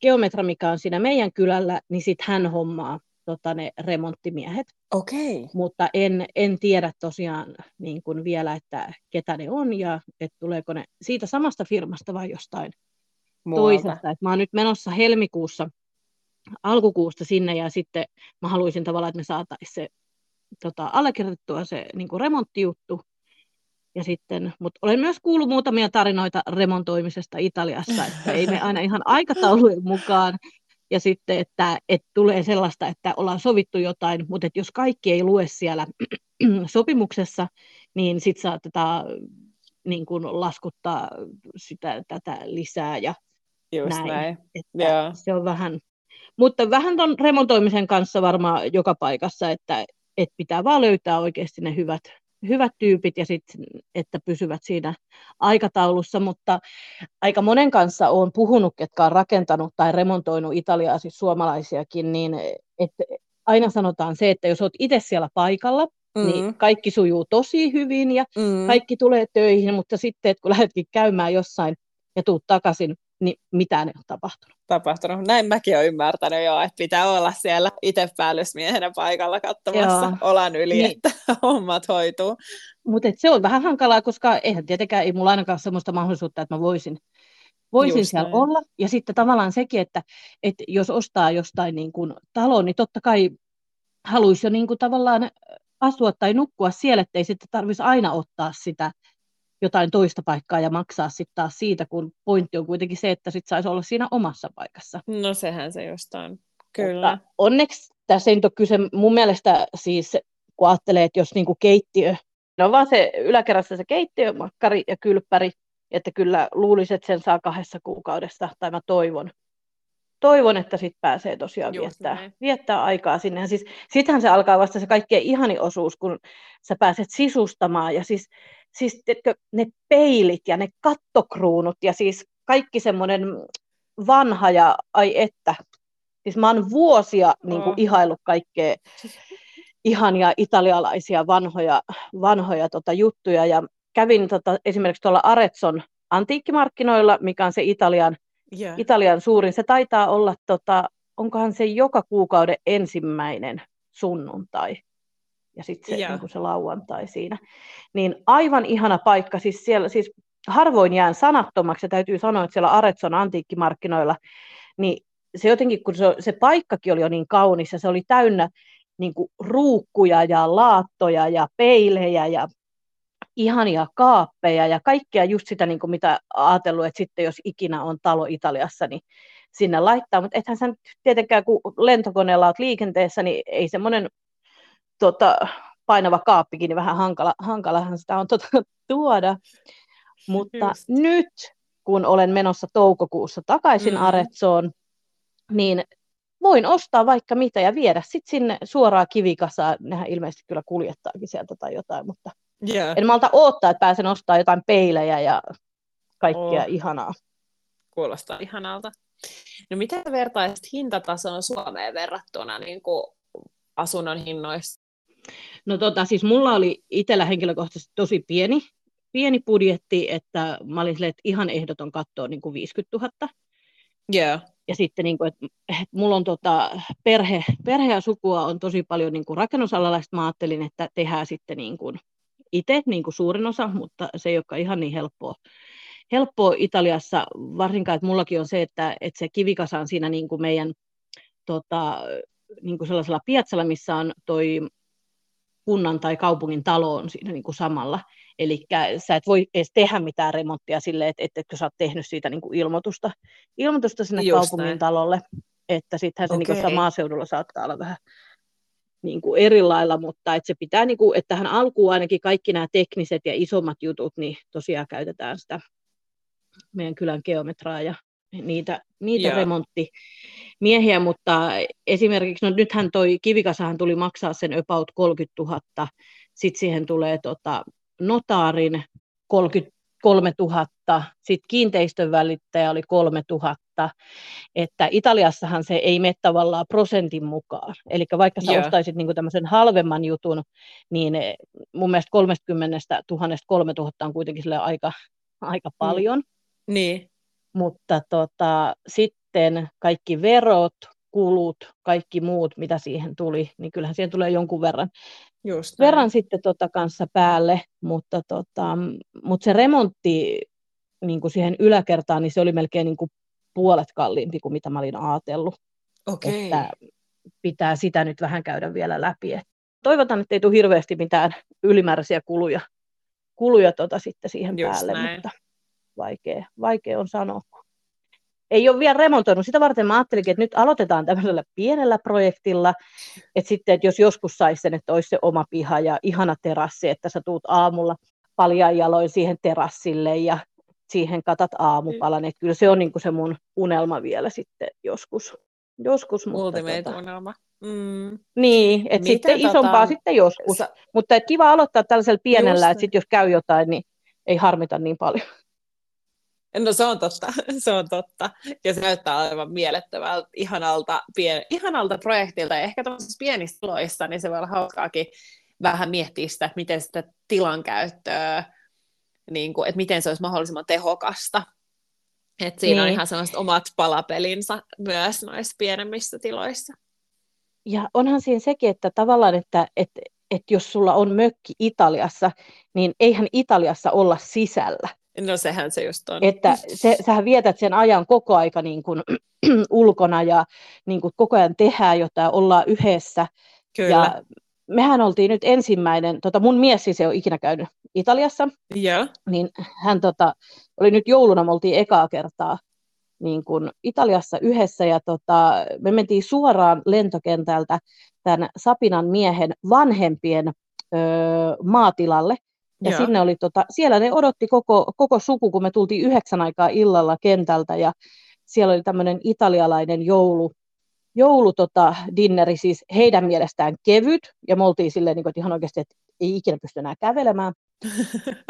geometra, mikä on siinä meidän kylällä, niin sitten hän hommaa tota, ne remonttimiehet. Okei. Okay. Mutta en, en tiedä tosiaan niin kuin vielä, että ketä ne on ja että tuleeko ne siitä samasta firmasta vai jostain Muualta. toisesta. Et mä oon nyt menossa helmikuussa, alkukuusta sinne ja sitten mä haluaisin tavallaan, että me saataisiin se tota, allekirjoitettua se niin kuin remonttijuttu ja sitten, mutta olen myös kuullut muutamia tarinoita remontoimisesta Italiassa, että ei me aina ihan aikataulujen mukaan. Ja sitten, että, että tulee sellaista, että ollaan sovittu jotain, mutta että jos kaikki ei lue siellä sopimuksessa, niin sitten saatetaan niin kuin laskuttaa sitä, tätä lisää ja Just näin. näin. Että yeah. Se on vähän, mutta vähän tuon remontoimisen kanssa varmaan joka paikassa, että, että pitää vaan löytää oikeasti ne hyvät, hyvät tyypit ja sit, että pysyvät siinä aikataulussa, mutta aika monen kanssa olen puhunut, ketkä on rakentanut tai remontoinut Italiaa, siis suomalaisiakin, niin että aina sanotaan se, että jos olet itse siellä paikalla, mm. niin kaikki sujuu tosi hyvin ja mm. kaikki tulee töihin, mutta sitten, että kun lähdetkin käymään jossain ja tuut takaisin, niin mitään ei ole tapahtunut. Tapahtunut. Näin mäkin olen ymmärtänyt jo, että pitää olla siellä itse päällysmiehenä paikalla katsomassa Joo. olan yli, niin. että hommat hoituu. Mutta se on vähän hankalaa, koska eihän tietenkään ei mulla ainakaan sellaista mahdollisuutta, että mä voisin, voisin Just siellä näin. olla. Ja sitten tavallaan sekin, että, että jos ostaa jostain niin kuin talon, niin totta kai haluaisi jo niin kuin tavallaan asua tai nukkua siellä, ettei sitten tarvitsisi aina ottaa sitä jotain toista paikkaa ja maksaa sitten taas siitä, kun pointti on kuitenkin se, että sitten saisi olla siinä omassa paikassa. No sehän se just on, kyllä. Mutta onneksi tässä ei nyt ole kyse mun mielestä siis, kun ajattelee, että jos niinku keittiö, no vaan se yläkerrassa se keittiö, makkari ja kylppäri, että kyllä luulisin, että sen saa kahdessa kuukaudessa, tai mä toivon. Toivon, että sitten pääsee tosiaan viettää, viettää aikaa sinne. Siis, sittenhän se alkaa vasta se kaikkein ihani osuus, kun sä pääset sisustamaan. Ja siis, siis teetkö, ne peilit ja ne kattokruunut ja siis kaikki semmoinen vanha ja ai että. Siis mä oon vuosia niin kuin, oh. ihaillut kaikkea ihania italialaisia vanhoja, vanhoja tota, juttuja. Ja kävin tota, esimerkiksi tuolla Aretson antiikkimarkkinoilla, mikä on se Italian, yeah. Italian suurin. Se taitaa olla, tota, onkohan se joka kuukauden ensimmäinen sunnuntai ja sitten se, yeah. niin se lauantai siinä. Niin aivan ihana paikka, siis siellä siis harvoin jään sanattomaksi, ja täytyy sanoa, että siellä Aretson antiikkimarkkinoilla, niin se jotenkin, kun se, se paikkakin oli jo niin kaunis, ja se oli täynnä niin kuin ruukkuja ja laattoja ja peilejä ja ihania kaappeja ja kaikkea just sitä, niin kuin mitä ajatellut, että sitten jos ikinä on talo Italiassa, niin sinne laittaa, mutta ethän sä tietenkään, kun lentokoneella olet liikenteessä, niin ei semmoinen tota, painava kaappikin, niin vähän hankala, hankalahan sitä on tota, tuoda. Mutta Just. nyt, kun olen menossa toukokuussa takaisin mm. Aretsoon, niin voin ostaa vaikka mitä ja viedä sitten sinne suoraan kivikasaan. Nehän ilmeisesti kyllä kuljettaakin sieltä tai jotain, mutta yeah. en malta odottaa, että pääsen ostamaan jotain peilejä ja kaikkea oh. ihanaa. Kuulostaa ihanalta. No miten vertaisit hintatason Suomeen verrattuna niin kuin asunnon hinnoissa? No tota, siis mulla oli itsellä henkilökohtaisesti tosi pieni, pieni budjetti, että mä olin silleen, että ihan ehdoton kattoa niin kuin 50 000. Yeah. Ja sitten, niin kuin, että, että mulla on tota, perhe, perhe ja sukua on tosi paljon niin kuin rakennusalalla, mä ajattelin, että tehdään sitten niin kuin itse niin kuin suurin osa, mutta se ei olekaan ihan niin helppoa. Helppoa Italiassa, varsinkaan, että mullakin on se, että, että se kivikasa on siinä niin kuin meidän tota, niin kuin sellaisella piatsalla, missä on toi kunnan tai kaupungin talo on siinä niin kuin samalla. Eli sä et voi edes tehdä mitään remonttia silleen, että, että, että sä oot tehnyt siitä niin kuin ilmoitusta, ilmoitusta sinne Just kaupungin näin. talolle. Että sittenhän se okay. niin maaseudulla saattaa olla vähän niin kuin eri lailla, mutta että se pitää, niin kuin, että tähän alkuun ainakin kaikki nämä tekniset ja isommat jutut, niin tosiaan käytetään sitä meidän kylän geometraa ja niitä, niitä yeah. Remonttimiehiä, mutta esimerkiksi, no nythän toi kivikasahan tuli maksaa sen about 30 000, sitten siihen tulee tota, notaarin 33 000, sitten kiinteistön välittäjä oli 3 000, että Italiassahan se ei mene tavallaan prosentin mukaan. Eli vaikka sä yeah. ostaisit niin tämmöisen halvemman jutun, niin mun mielestä 30 000 3 000 on kuitenkin aika, aika mm. paljon. Mm. Niin mutta tota, sitten kaikki verot, kulut, kaikki muut, mitä siihen tuli, niin kyllähän siihen tulee jonkun verran, Just verran sitten tota kanssa päälle, mutta, tota, mutta se remontti niin kuin siihen yläkertaan, niin se oli melkein niin kuin puolet kalliimpi kuin mitä mä olin ajatellut. Okay. Että pitää sitä nyt vähän käydä vielä läpi. toivotaan, että ei tule hirveästi mitään ylimääräisiä kuluja, kuluja tota sitten siihen Just päälle, näin. mutta vaikea, vaikea on sanoa. Ei ole vielä remontoinut. Sitä varten mä ajattelin, että nyt aloitetaan tämmöisellä pienellä projektilla, että sitten, että jos joskus saisi sen, että olisi se oma piha ja ihana terassi, että sä tuut aamulla paljain jaloin siihen terassille ja siihen katat aamupalan, että kyllä se on niin kuin se mun unelma vielä sitten joskus. joskus mutta. Tota- mm. Niin, että sitten tota... isompaa sitten joskus. Sä... Mutta kiva aloittaa tällaisella pienellä, että sitten jos käy jotain, niin ei harmita niin paljon. No se on totta, se on totta. Ja se näyttää aivan mielettömältä, ihanalta, pien, ihanalta projektilta. Ja ehkä tämmöisissä pienissä tiloissa, niin se voi olla hauskaakin vähän miettiä sitä, että miten sitä tilan käyttöä, niin kuin, että miten se olisi mahdollisimman tehokasta. Että siinä niin. on ihan sellaiset omat palapelinsa myös noissa pienemmissä tiloissa. Ja onhan siinä sekin, että tavallaan, että, että, että jos sulla on mökki Italiassa, niin eihän Italiassa olla sisällä No sehän se just on. Että se, sähän vietät sen ajan koko aika niin kuin, ulkona ja niin kuin koko ajan tehdään jotain, ollaan yhdessä. Kyllä. Ja mehän oltiin nyt ensimmäinen, tota mun mies siis ei ole ikinä käynyt Italiassa, Joo. niin hän tota, oli nyt jouluna, me oltiin ekaa kertaa niin kuin Italiassa yhdessä, ja tota, me mentiin suoraan lentokentältä tämän Sapinan miehen vanhempien ö, maatilalle, ja Joo. sinne oli, tota, siellä ne odotti koko, koko suku, kun me tultiin yhdeksän aikaa illalla kentältä, ja siellä oli tämmöinen italialainen joulu, joulu tota, dinneri, siis heidän mielestään kevyt, ja me oltiin silleen, niin kuin, että ihan oikeasti, että ei ikinä pysty enää kävelemään.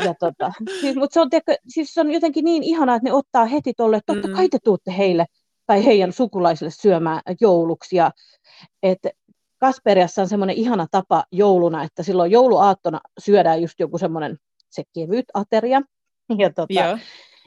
Ja tota, siis, mutta se on, tiedätkö, siis se on jotenkin niin ihanaa, että ne ottaa heti tolle, että totta Mm. kai te tuutte heille tai heidän sukulaisille syömään jouluksi. Ja, että Kasperiassa on semmoinen ihana tapa jouluna, että silloin jouluaattona syödään just joku semmoinen se kevyt ateria. Ja, tota, Joo.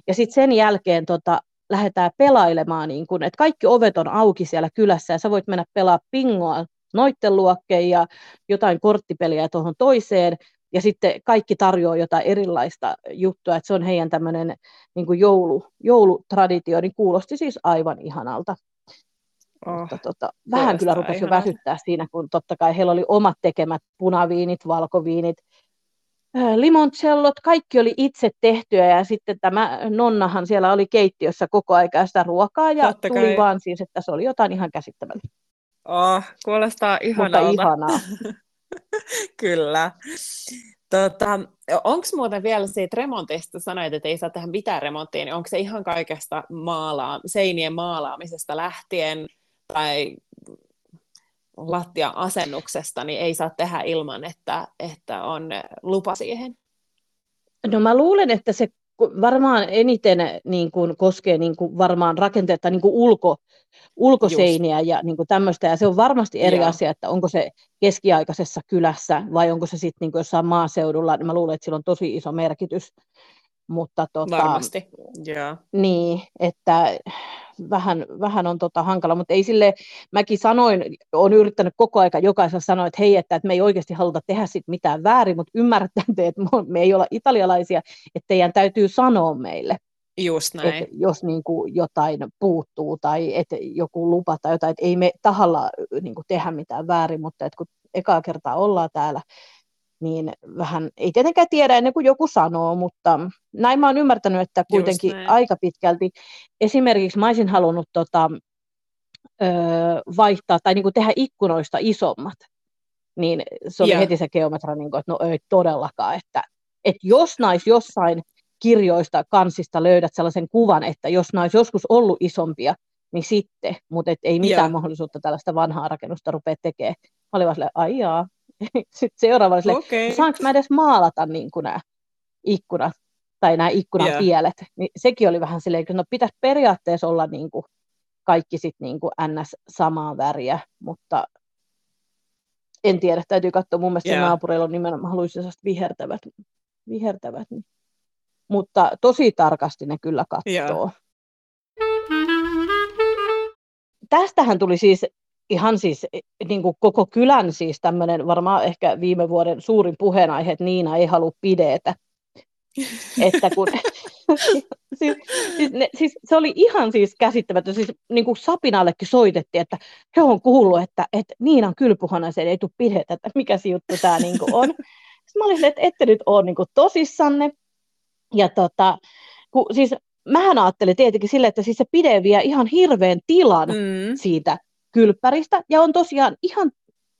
ja sitten sen jälkeen tota, lähdetään pelailemaan, niin kun, että kaikki ovet on auki siellä kylässä ja sä voit mennä pelaa pingoa noitten luokkeen ja jotain korttipeliä tuohon toiseen. Ja sitten kaikki tarjoaa jotain erilaista juttua, että se on heidän tämmöinen niin joulu, joulutraditio, niin kuulosti siis aivan ihanalta. Oh. Mutta tota, vähän kyllä rupesi jo väsyttää siinä, kun totta kai heillä oli omat tekemät punaviinit, valkoviinit, limoncellot, kaikki oli itse tehtyä ja sitten tämä nonnahan siellä oli keittiössä koko aika sitä ruokaa ja Totta tuli kai. vaan siis, että se oli jotain ihan käsittämätöntä, Oh, kuulostaa mutta ihanalta. ihanaa. Kyllä. Tota, onko muuten vielä siitä remontista, sanoit, että ei saa tehdä mitään remonttia, niin onko se ihan kaikesta maalaa, seinien maalaamisesta lähtien tai lattian asennuksesta, niin ei saa tehdä ilman, että, että on lupa siihen? No mä luulen, että se varmaan eniten niin kuin, koskee niin kuin, varmaan rakenteetta niin kuin ulko, ulkoseiniä ja niin kuin tämmöistä, ja se on varmasti eri Joo. asia, että onko se keskiaikaisessa kylässä vai onko se sitten niin kuin jossain maaseudulla, niin mä luulen, että sillä on tosi iso merkitys. Mutta tota, Varmasti. Joo. niin, että vähän, vähän on tota hankala, mutta ei sille, mäkin sanoin, olen yrittänyt koko aika jokaisella sanoa, että hei, että, että me ei oikeasti haluta tehdä sit mitään väärin, mutta ymmärrätte, että me- ei olla italialaisia, että teidän täytyy sanoa meille, Just näin. että jos niin kuin jotain puuttuu tai että joku lupa tai jotain, että ei me tahalla niin kuin tehdä mitään väärin, mutta että kun ekaa kertaa ollaan täällä, niin vähän, ei tietenkään tiedä ennen kuin joku sanoo, mutta näin mä oon ymmärtänyt, että kuitenkin aika pitkälti, esimerkiksi mä olisin halunnut tota, ö, vaihtaa tai niin kuin tehdä ikkunoista isommat, niin se oli Joo. heti se geometra, niin kuin, että no ei todellakaan, että, että jos nais jossain kirjoista, kansista löydät sellaisen kuvan, että jos nais joskus ollut isompia, niin sitten, mutta et ei mitään Joo. mahdollisuutta tällaista vanhaa rakennusta rupea tekemään. Mä olin vaan silleen, ai jaa. Sitten seuraava oli silleen, Okei. saanko mä edes maalata niin kuin nämä ikkunat tai nämä ikkunan pielet. Niin sekin oli vähän silleen, että no pitäisi periaatteessa olla niin kuin kaikki sitten niin kuin ns. samaa väriä, mutta en tiedä, täytyy katsoa, mun mielestä yeah. naapureilla on nimenomaan, haluaisi sellaiset vihertävät, vihertävät. niin. Mutta tosi tarkasti ne kyllä katsoo. Joo. Tästähän tuli siis ihan siis niin kuin koko kylän siis tämmöinen varmaan ehkä viime vuoden suurin puheenaihe, että Niina ei halua pidetä. Että kun, siis, siis, ne, siis, se oli ihan siis käsittämätön, siis niin kuin Sapinallekin soitettiin, että he on kuullut, että, että Niinan kylpyhuoneeseen ei tule pidetä, että mikä se juttu tämä niin on. Sitten mä olin että ette nyt ole niin kuin tosissanne. Ja tota, kun, siis mähän ajattelin tietenkin silleen, että siis se pide vie ihan hirveän tilan Mm. siitä kylppäristä, ja on tosiaan ihan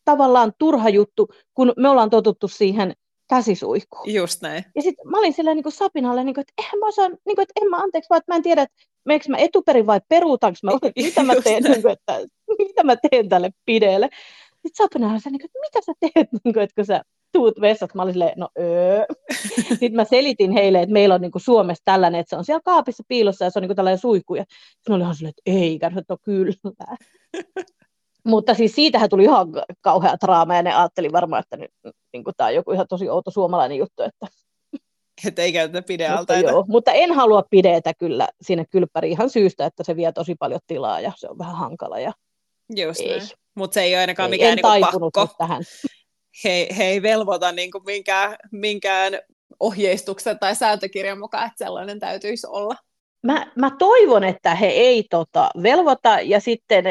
tavallaan turha juttu, kun me ollaan totuttu siihen käsisuihkuun. Just näin. Ja sitten mä olin silleen niin Sapinalle, niin kuin, että eihän mä osaan, niin kuin, että en mä anteeksi, vaan että mä en tiedä, että meneekö mä etuperin vai peruutanko mä, mitä mä teen, niin kuin, että, mitä mä teen tälle pideelle. Sitten Sapina oli se, niin kuin, että mitä sä teet, niin kuin, että kun sä tuut vessat, mä olin silleen, no öö. Sitten mä selitin heille, että meillä on niin kuin Suomessa tällainen, että se on siellä kaapissa piilossa ja se on niin kuin tällainen suihku. Ja sitten oli ihan silleen, että ei, että no kyllä. Mutta siis siitähän tuli ihan kauhea draama ja ne ajatteli varmaan, että nyt, niin kuin tämä on joku ihan tosi outo suomalainen juttu, että Että ei käytetä mutta, pidealtaita. joo, mutta en halua pidetä kyllä sinne kylppäriin ihan syystä, että se vie tosi paljon tilaa ja se on vähän hankala. Ja Just ei. Mutta se ei ole ainakaan ei, mikään en niinku pakko. tähän. He, he ei velvoita niinku minkään, minkään ohjeistuksen tai sääntökirjan mukaan, että sellainen täytyisi olla. Mä, mä toivon, että he ei tota, velvoita ja sitten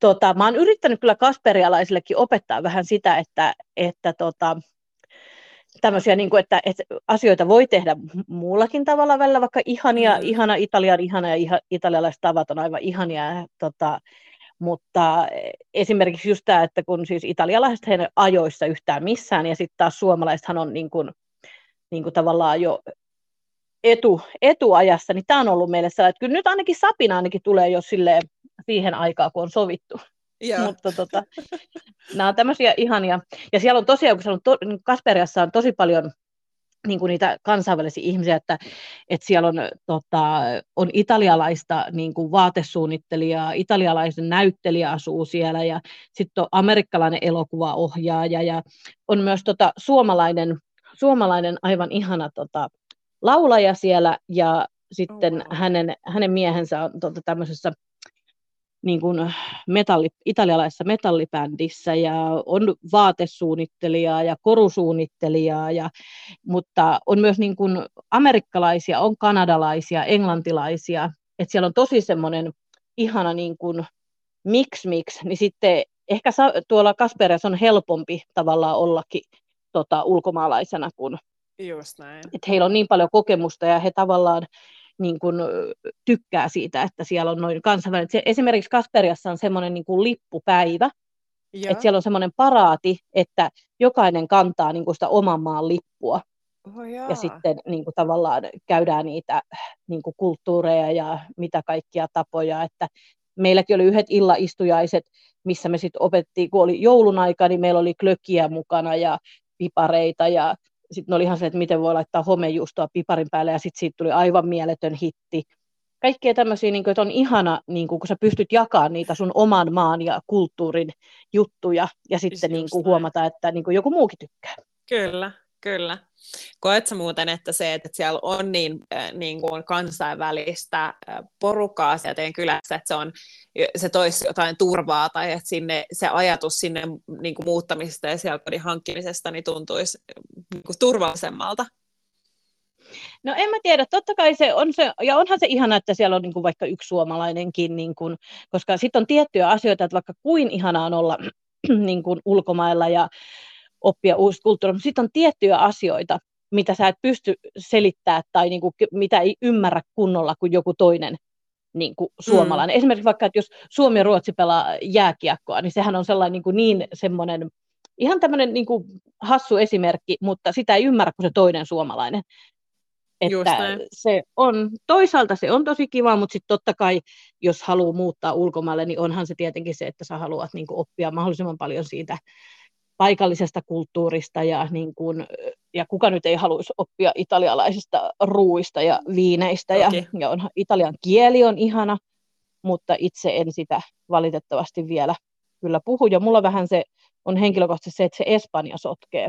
tota, mä oon yrittänyt kyllä kasperialaisillekin opettaa vähän sitä, että, että tota, tämmöisiä, niin kuin, että, että asioita voi tehdä muullakin tavalla välillä, vaikka ihania, mm. ihana Italian ihana ja iha, italialaiset tavat on aivan ihania, tota, mutta esimerkiksi just tämä, että kun siis italialaiset he ajoissa yhtään missään, ja sitten taas suomalaisethan on niin kuin, niin kuin tavallaan jo etu, etuajassa, niin tämä on ollut meille sellainen, että kyllä nyt ainakin sapina ainakin tulee jo silleen siihen aikaan, kun on sovittu. Joo. Mutta tota, nämä on tämmöisiä ihania. Ja siellä on tosiaan, kun siellä on to, niin Kasperiassa on tosi paljon niin kuin niitä kansainvälisiä ihmisiä, että, että siellä on, tota, on italialaista niin kuin vaatesuunnittelijaa, italialaisen näyttelijä asuu siellä ja sitten on amerikkalainen elokuvaohjaaja ja on myös tota, suomalainen, suomalainen aivan ihana tota, laulaja siellä ja sitten oh, wow. hänen, hänen miehensä on tota, tämmöisessä niin kuin metalli, italialaisessa metallibändissä ja on vaatesuunnittelijaa ja korusuunnittelijaa, ja, mutta on myös niin kuin amerikkalaisia, on kanadalaisia, englantilaisia, että siellä on tosi semmoinen ihana niin kuin mix mix, niin sitten ehkä tuolla Kasperiassa on helpompi tavallaan ollakin tota, ulkomaalaisena, kun Just näin. Että heillä on niin paljon kokemusta ja he tavallaan niin kuin, tykkää siitä, että siellä on noin kansainvälinen. Se, esimerkiksi Kasperiassa on semmoinen niin kuin lippupäivä, ja. että siellä on semmoinen paraati, että jokainen kantaa niin kuin sitä oman maan lippua. Oh, ja sitten niin kuin, tavallaan käydään niitä niin kuin, kulttuureja ja mitä kaikkia tapoja, että meilläkin oli yhdet illaistujaiset, missä me sitten opettiin, kun oli joulun aika, niin meillä oli klökiä mukana ja pipareita ja sitten oli ihan se, että miten voi laittaa homejuustoa piparin päälle, ja sitten siitä tuli aivan mieletön hitti. Kaikkea tämmöisiä, niin kuin, että on ihana, niin kuin, kun sä pystyt jakamaan niitä sun oman maan ja kulttuurin juttuja, ja sitten niin kuin, huomata, että niin kuin, joku muukin tykkää. Kyllä, Kyllä. Koetko muuten, että se, että siellä on niin, äh, niin kuin kansainvälistä äh, porukkaa siellä teidän kylässä, että se, on, se toisi jotain turvaa tai että sinne, se ajatus sinne niin kuin muuttamisesta ja siellä kodin hankkimisesta niin tuntuisi niin kuin turvallisemmalta? No en mä tiedä, totta kai se on se, ja onhan se ihana, että siellä on niin kuin vaikka yksi suomalainenkin, niin kuin, koska sitten on tiettyjä asioita, että vaikka kuin ihanaa on olla niin kuin ulkomailla ja oppia uusi kulttuuri, mutta sitten on tiettyjä asioita, mitä sä et pysty selittämään tai niin kuin, mitä ei ymmärrä kunnolla kuin joku toinen niin kuin suomalainen. Mm. Esimerkiksi vaikka, että jos Suomi ja Ruotsi pelaa jääkiekkoa, niin sehän on sellainen niin, kuin niin semmoinen, ihan tämmöinen niin kuin hassu esimerkki, mutta sitä ei ymmärrä kuin se toinen suomalainen. Että se on, toisaalta se on tosi kiva, mutta sitten totta kai, jos haluaa muuttaa ulkomaille, niin onhan se tietenkin se, että sä haluat niin kuin oppia mahdollisimman paljon siitä paikallisesta kulttuurista ja, niin kuin, ja kuka nyt ei haluaisi oppia italialaisista ruuista ja viineistä okay. ja, ja onhan, italian kieli on ihana, mutta itse en sitä valitettavasti vielä kyllä puhu ja mulla vähän se on henkilökohtaisesti se, että se Espanja sotkee,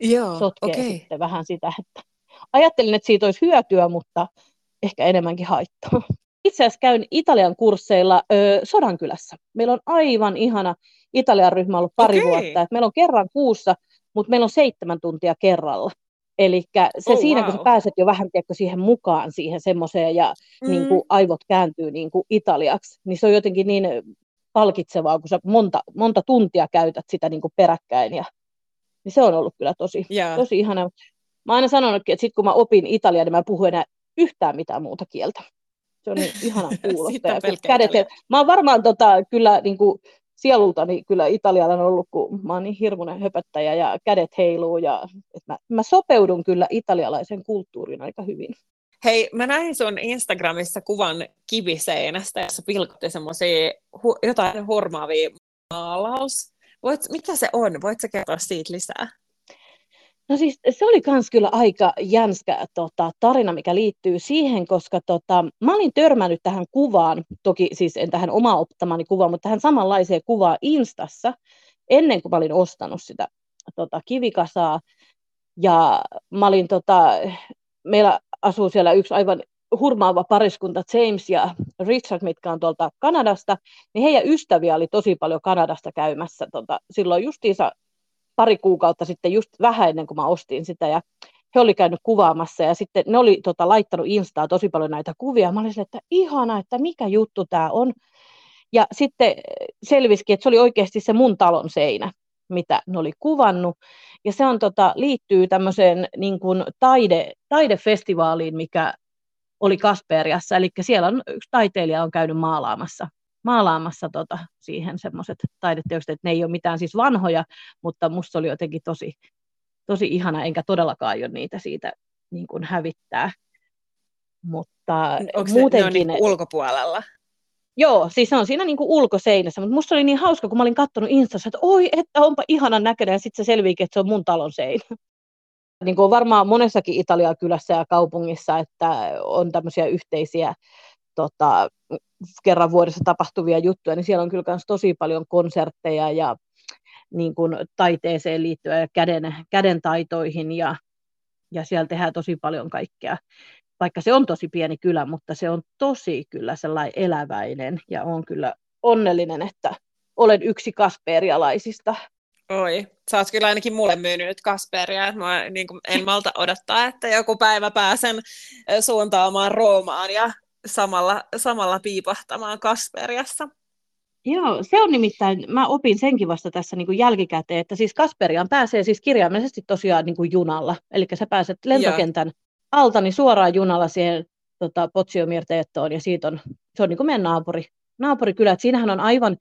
Joo, sotkee okay. sitten vähän sitä, että ajattelin, että siitä olisi hyötyä, mutta ehkä enemmänkin haittaa. Itse asiassa käyn Italian kursseilla ö, Sodankylässä. Meillä on aivan ihana Italian ryhmä ollut pari okay. vuotta. Et meillä on kerran kuussa, mutta meillä on seitsemän tuntia kerralla. Eli se oh, siinä, wow. kun sä pääset jo vähän tiedätkö, siihen mukaan siihen semmoiseen ja mm. niin kuin, aivot kääntyy niin kuin italiaksi, niin se on jotenkin niin palkitsevaa, kun sä monta, monta tuntia käytät sitä niin kuin peräkkäin. Ja, niin se on ollut kyllä tosi, yeah. tosi ihana. Mä aina sanonutkin, että sit kun mä opin italiaa, niin mä en puhu enää yhtään mitään muuta kieltä. Se on niin ihana kuulosta. ja kädet, mä oon varmaan tota, kyllä niin kuin, sielultani kyllä Italialla on ollut, kun mä oon niin hirmuinen höpöttäjä ja kädet heiluu ja että mä, mä sopeudun kyllä italialaisen kulttuuriin aika hyvin. Hei, mä näin sun Instagramissa kuvan kiviseinästä, jossa pilkotti semmoisia hu- jotain hurmaavia maalaus. Voit, mitä se on? Voitko kertoa siitä lisää? No siis se oli kans kyllä aika jänskä tota, tarina, mikä liittyy siihen, koska tota, mä olin törmännyt tähän kuvaan, toki siis en tähän omaa ottamani kuvaan, mutta tähän samanlaiseen kuvaan Instassa, ennen kuin mä olin ostanut sitä tota, kivikasaa. Ja mä olin, tota, meillä asuu siellä yksi aivan hurmaava pariskunta James ja Richard, mitkä on tuolta Kanadasta, niin heidän ystäviä oli tosi paljon Kanadasta käymässä tota, silloin justiinsa pari kuukautta sitten just vähän ennen kuin mä ostin sitä ja he oli käynyt kuvaamassa ja sitten ne oli tota, laittanut Instaa tosi paljon näitä kuvia. Mä olin että ihana, että mikä juttu tämä on. Ja sitten selvisikin, että se oli oikeasti se mun talon seinä, mitä ne oli kuvannut. Ja se on, tota, liittyy tämmöiseen niin kuin taide, taidefestivaaliin, mikä oli Kasperiassa. Eli siellä on, yksi taiteilija on käynyt maalaamassa, maalaamassa tota, siihen semmoiset taideteokset, että ne ei ole mitään siis vanhoja, mutta musta oli jotenkin tosi, tosi ihana, enkä todellakaan aio niitä siitä niin kuin hävittää. Mutta Onko muutenkin... ne, ne on niin ulkopuolella? Joo, siis se on siinä niin kuin ulkoseinässä, mutta musta oli niin hauska, kun mä olin katsonut Instassa, että oi, että onpa ihanan näköinen, ja sitten se selviikin, että se on mun talon seinä. Niin kuin varmaan monessakin Italian kylässä ja kaupungissa, että on tämmöisiä yhteisiä tota, kerran vuodessa tapahtuvia juttuja, niin siellä on kyllä myös tosi paljon konsertteja ja niin kuin taiteeseen liittyviä ja käden, käden taitoihin ja, ja siellä tehdään tosi paljon kaikkea. Vaikka se on tosi pieni kylä, mutta se on tosi kyllä sellainen eläväinen ja on kyllä onnellinen, että olen yksi kasperialaisista. Oi, sä oot kyllä ainakin mulle myynyt nyt Kasperia, että mä niin kuin, en malta odottaa, että joku päivä pääsen suuntaamaan Roomaan ja samalla, samalla piipahtamaan Kasperiassa. Joo, se on nimittäin, mä opin senkin vasta tässä niin kuin jälkikäteen, että siis Kasperiaan pääsee siis kirjaimellisesti tosiaan niin kuin junalla, eli sä pääset lentokentän Joo alta niin suoraan junalla siihen tota, Potsiomirteettoon ja siitä on, se on niin kuin meidän naapuri, naapurikylä. Et siinähän on aivan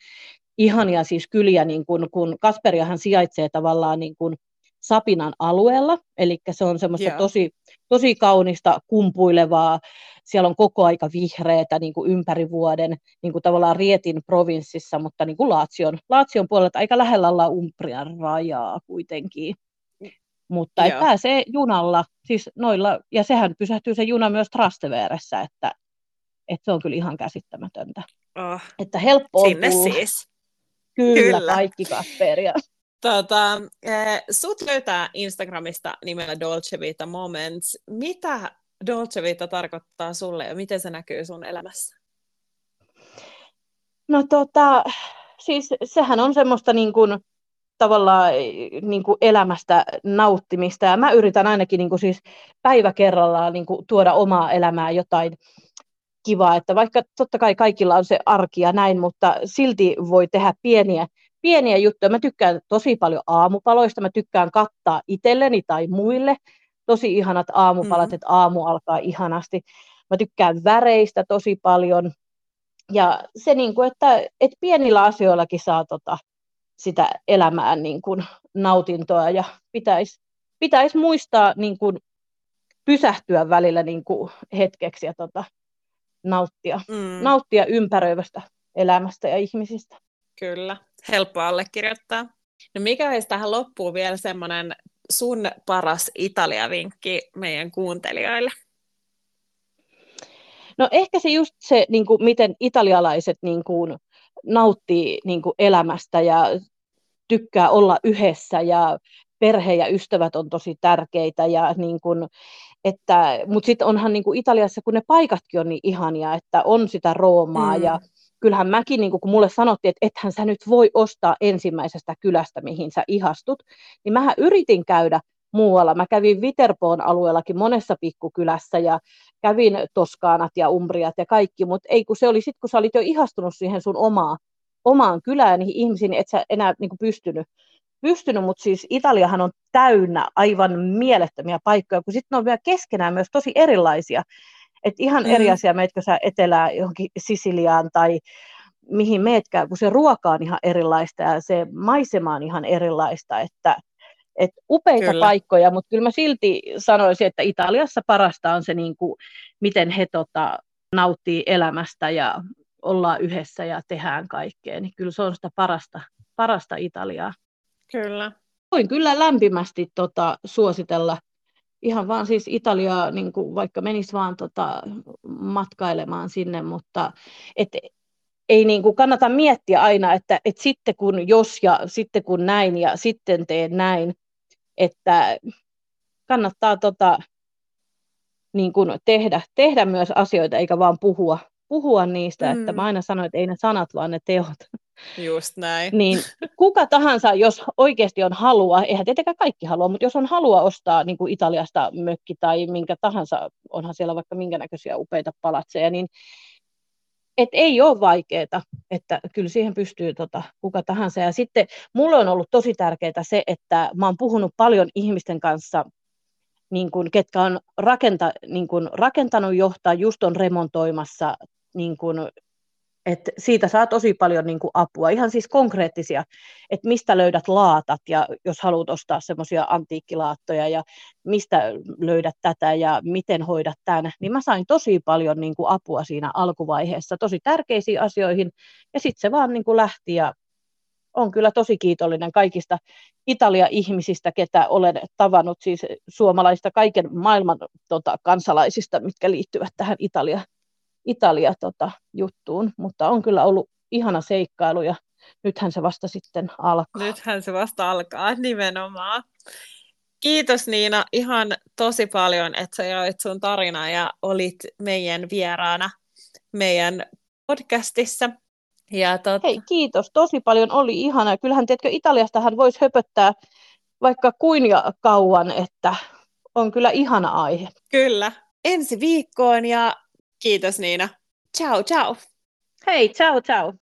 ihania siis kyliä, niin kun, kun Kasperiahan sijaitsee tavallaan niin kuin Sapinan alueella, eli se on semmoista tosi, tosi kaunista, kumpuilevaa, siellä on koko aika vihreätä niin kuin ympäri vuoden, niin kuin tavallaan Rietin provinssissa, mutta niin kuin Laatsion, Laatsion puolelta aika lähellä ollaan Umbrian rajaa kuitenkin mutta et pääsee junalla, siis noilla, ja sehän pysähtyy se juna myös Trasteveressä, että, että se on kyllä ihan käsittämätöntä. Oh. Että helppo on Sinne tulla. siis. Kyllä, kyllä. kaikki Kasperia. Tota, eh, sut löytää Instagramista nimellä Dolce Vita Moments. Mitä Dolce Vita tarkoittaa sulle ja miten se näkyy sun elämässä? No tota, siis sehän on semmoista niin kuin, tavallaan niin kuin elämästä nauttimista. Ja mä yritän ainakin niin kuin siis päivä kerrallaan niin kuin tuoda omaa elämää jotain kivaa, että vaikka totta kai kaikilla on se arki ja näin, mutta silti voi tehdä pieniä, pieniä juttuja. Mä tykkään tosi paljon aamupaloista, mä tykkään kattaa itselleni tai muille. Tosi ihanat aamupalat, mm. että aamu alkaa ihanasti. Mä tykkään väreistä tosi paljon. Ja se, niin kuin, että, että pienillä asioillakin saa tota, sitä elämään niin kuin nautintoa ja pitäisi pitäis muistaa niin kuin pysähtyä välillä niin kuin hetkeksi ja tota, nauttia, mm. nauttia ympäröivästä elämästä ja ihmisistä. Kyllä, helppo allekirjoittaa. No mikä olisi tähän loppuun vielä semmoinen sun paras Italia-vinkki meidän kuuntelijoille? No ehkä se just se, niin kuin, miten italialaiset niin kuin, nauttii niin kuin, elämästä ja tykkää olla yhdessä ja perhe ja ystävät on tosi tärkeitä. Ja niin kuin, että, mutta sitten onhan niin kuin Italiassa, kun ne paikatkin on niin ihania, että on sitä Roomaa mm. ja kyllähän mäkin, niin kun mulle sanottiin, että ethän sä nyt voi ostaa ensimmäisestä kylästä, mihin sä ihastut, niin mähän yritin käydä muualla. Mä kävin Viterpoon alueellakin monessa pikkukylässä ja kävin Toskaanat ja Umbriat ja kaikki, mutta ei kun se oli sitten, kun sä olit jo ihastunut siihen sun omaa omaan kylään niihin ihmisiin, et sä enää niin pystynyt, pystynyt, mutta siis Italiahan on täynnä aivan mielettömiä paikkoja, kun sitten ne on vielä keskenään myös tosi erilaisia. Et ihan mm. eri asia, meitkö sä etelää johonkin Sisiliaan tai mihin meetkään, kun se ruoka on ihan erilaista ja se maisema on ihan erilaista, että et upeita kyllä. paikkoja, mutta kyllä mä silti sanoisin, että Italiassa parasta on se, niin kuin, miten he tota, nauttii elämästä ja ollaan yhdessä ja tehdään kaikkea, niin kyllä se on sitä parasta, parasta Italiaa. Kyllä. Voin kyllä lämpimästi tota, suositella ihan vaan siis Italiaa, niin kuin vaikka menis vaan tota, matkailemaan sinne, mutta et, ei niin kuin kannata miettiä aina, että, että sitten kun jos ja sitten kun näin ja sitten teen näin, että kannattaa tota, niin kuin tehdä, tehdä myös asioita eikä vaan puhua, puhua niistä, mm. että mä aina sanoin, että ei ne sanat, vaan ne teot. Just näin. niin kuka tahansa, jos oikeasti on halua, eihän tietenkään kaikki halua, mutta jos on halua ostaa niin kuin Italiasta mökki tai minkä tahansa, onhan siellä vaikka minkä näköisiä upeita palatseja, niin et ei ole vaikeaa, että kyllä siihen pystyy tota, kuka tahansa. Ja sitten mulle on ollut tosi tärkeää se, että mä oon puhunut paljon ihmisten kanssa, niin kun, ketkä on rakenta, niin kun, rakentanut johtaa, just on remontoimassa niin kun, et siitä saa tosi paljon niin kuin, apua, ihan siis konkreettisia, että mistä löydät laatat ja jos haluat ostaa semmoisia antiikkilaattoja ja mistä löydät tätä ja miten hoidat tämän, niin mä sain tosi paljon niin kuin, apua siinä alkuvaiheessa, tosi tärkeisiin asioihin. Ja sitten se vaan niin kuin, lähti ja on kyllä tosi kiitollinen kaikista Italia-ihmisistä, ketä olen tavannut, siis suomalaista kaiken maailman tota, kansalaisista, mitkä liittyvät tähän Italia, Italia-juttuun, tota, mutta on kyllä ollut ihana seikkailu ja nythän se vasta sitten alkaa. Nythän se vasta alkaa nimenomaan. Kiitos Niina ihan tosi paljon, että sä jaoit sun tarinaa ja olit meidän vieraana meidän podcastissa. Ja tot... Hei, kiitos tosi paljon, oli ihana. Kyllähän tiedätkö, Italiastahan voisi höpöttää vaikka kuin ja kauan, että on kyllä ihana aihe. Kyllä. Ensi viikkoon ja Kiitos Niina. Ciao, ciao. Hei, ciao, ciao.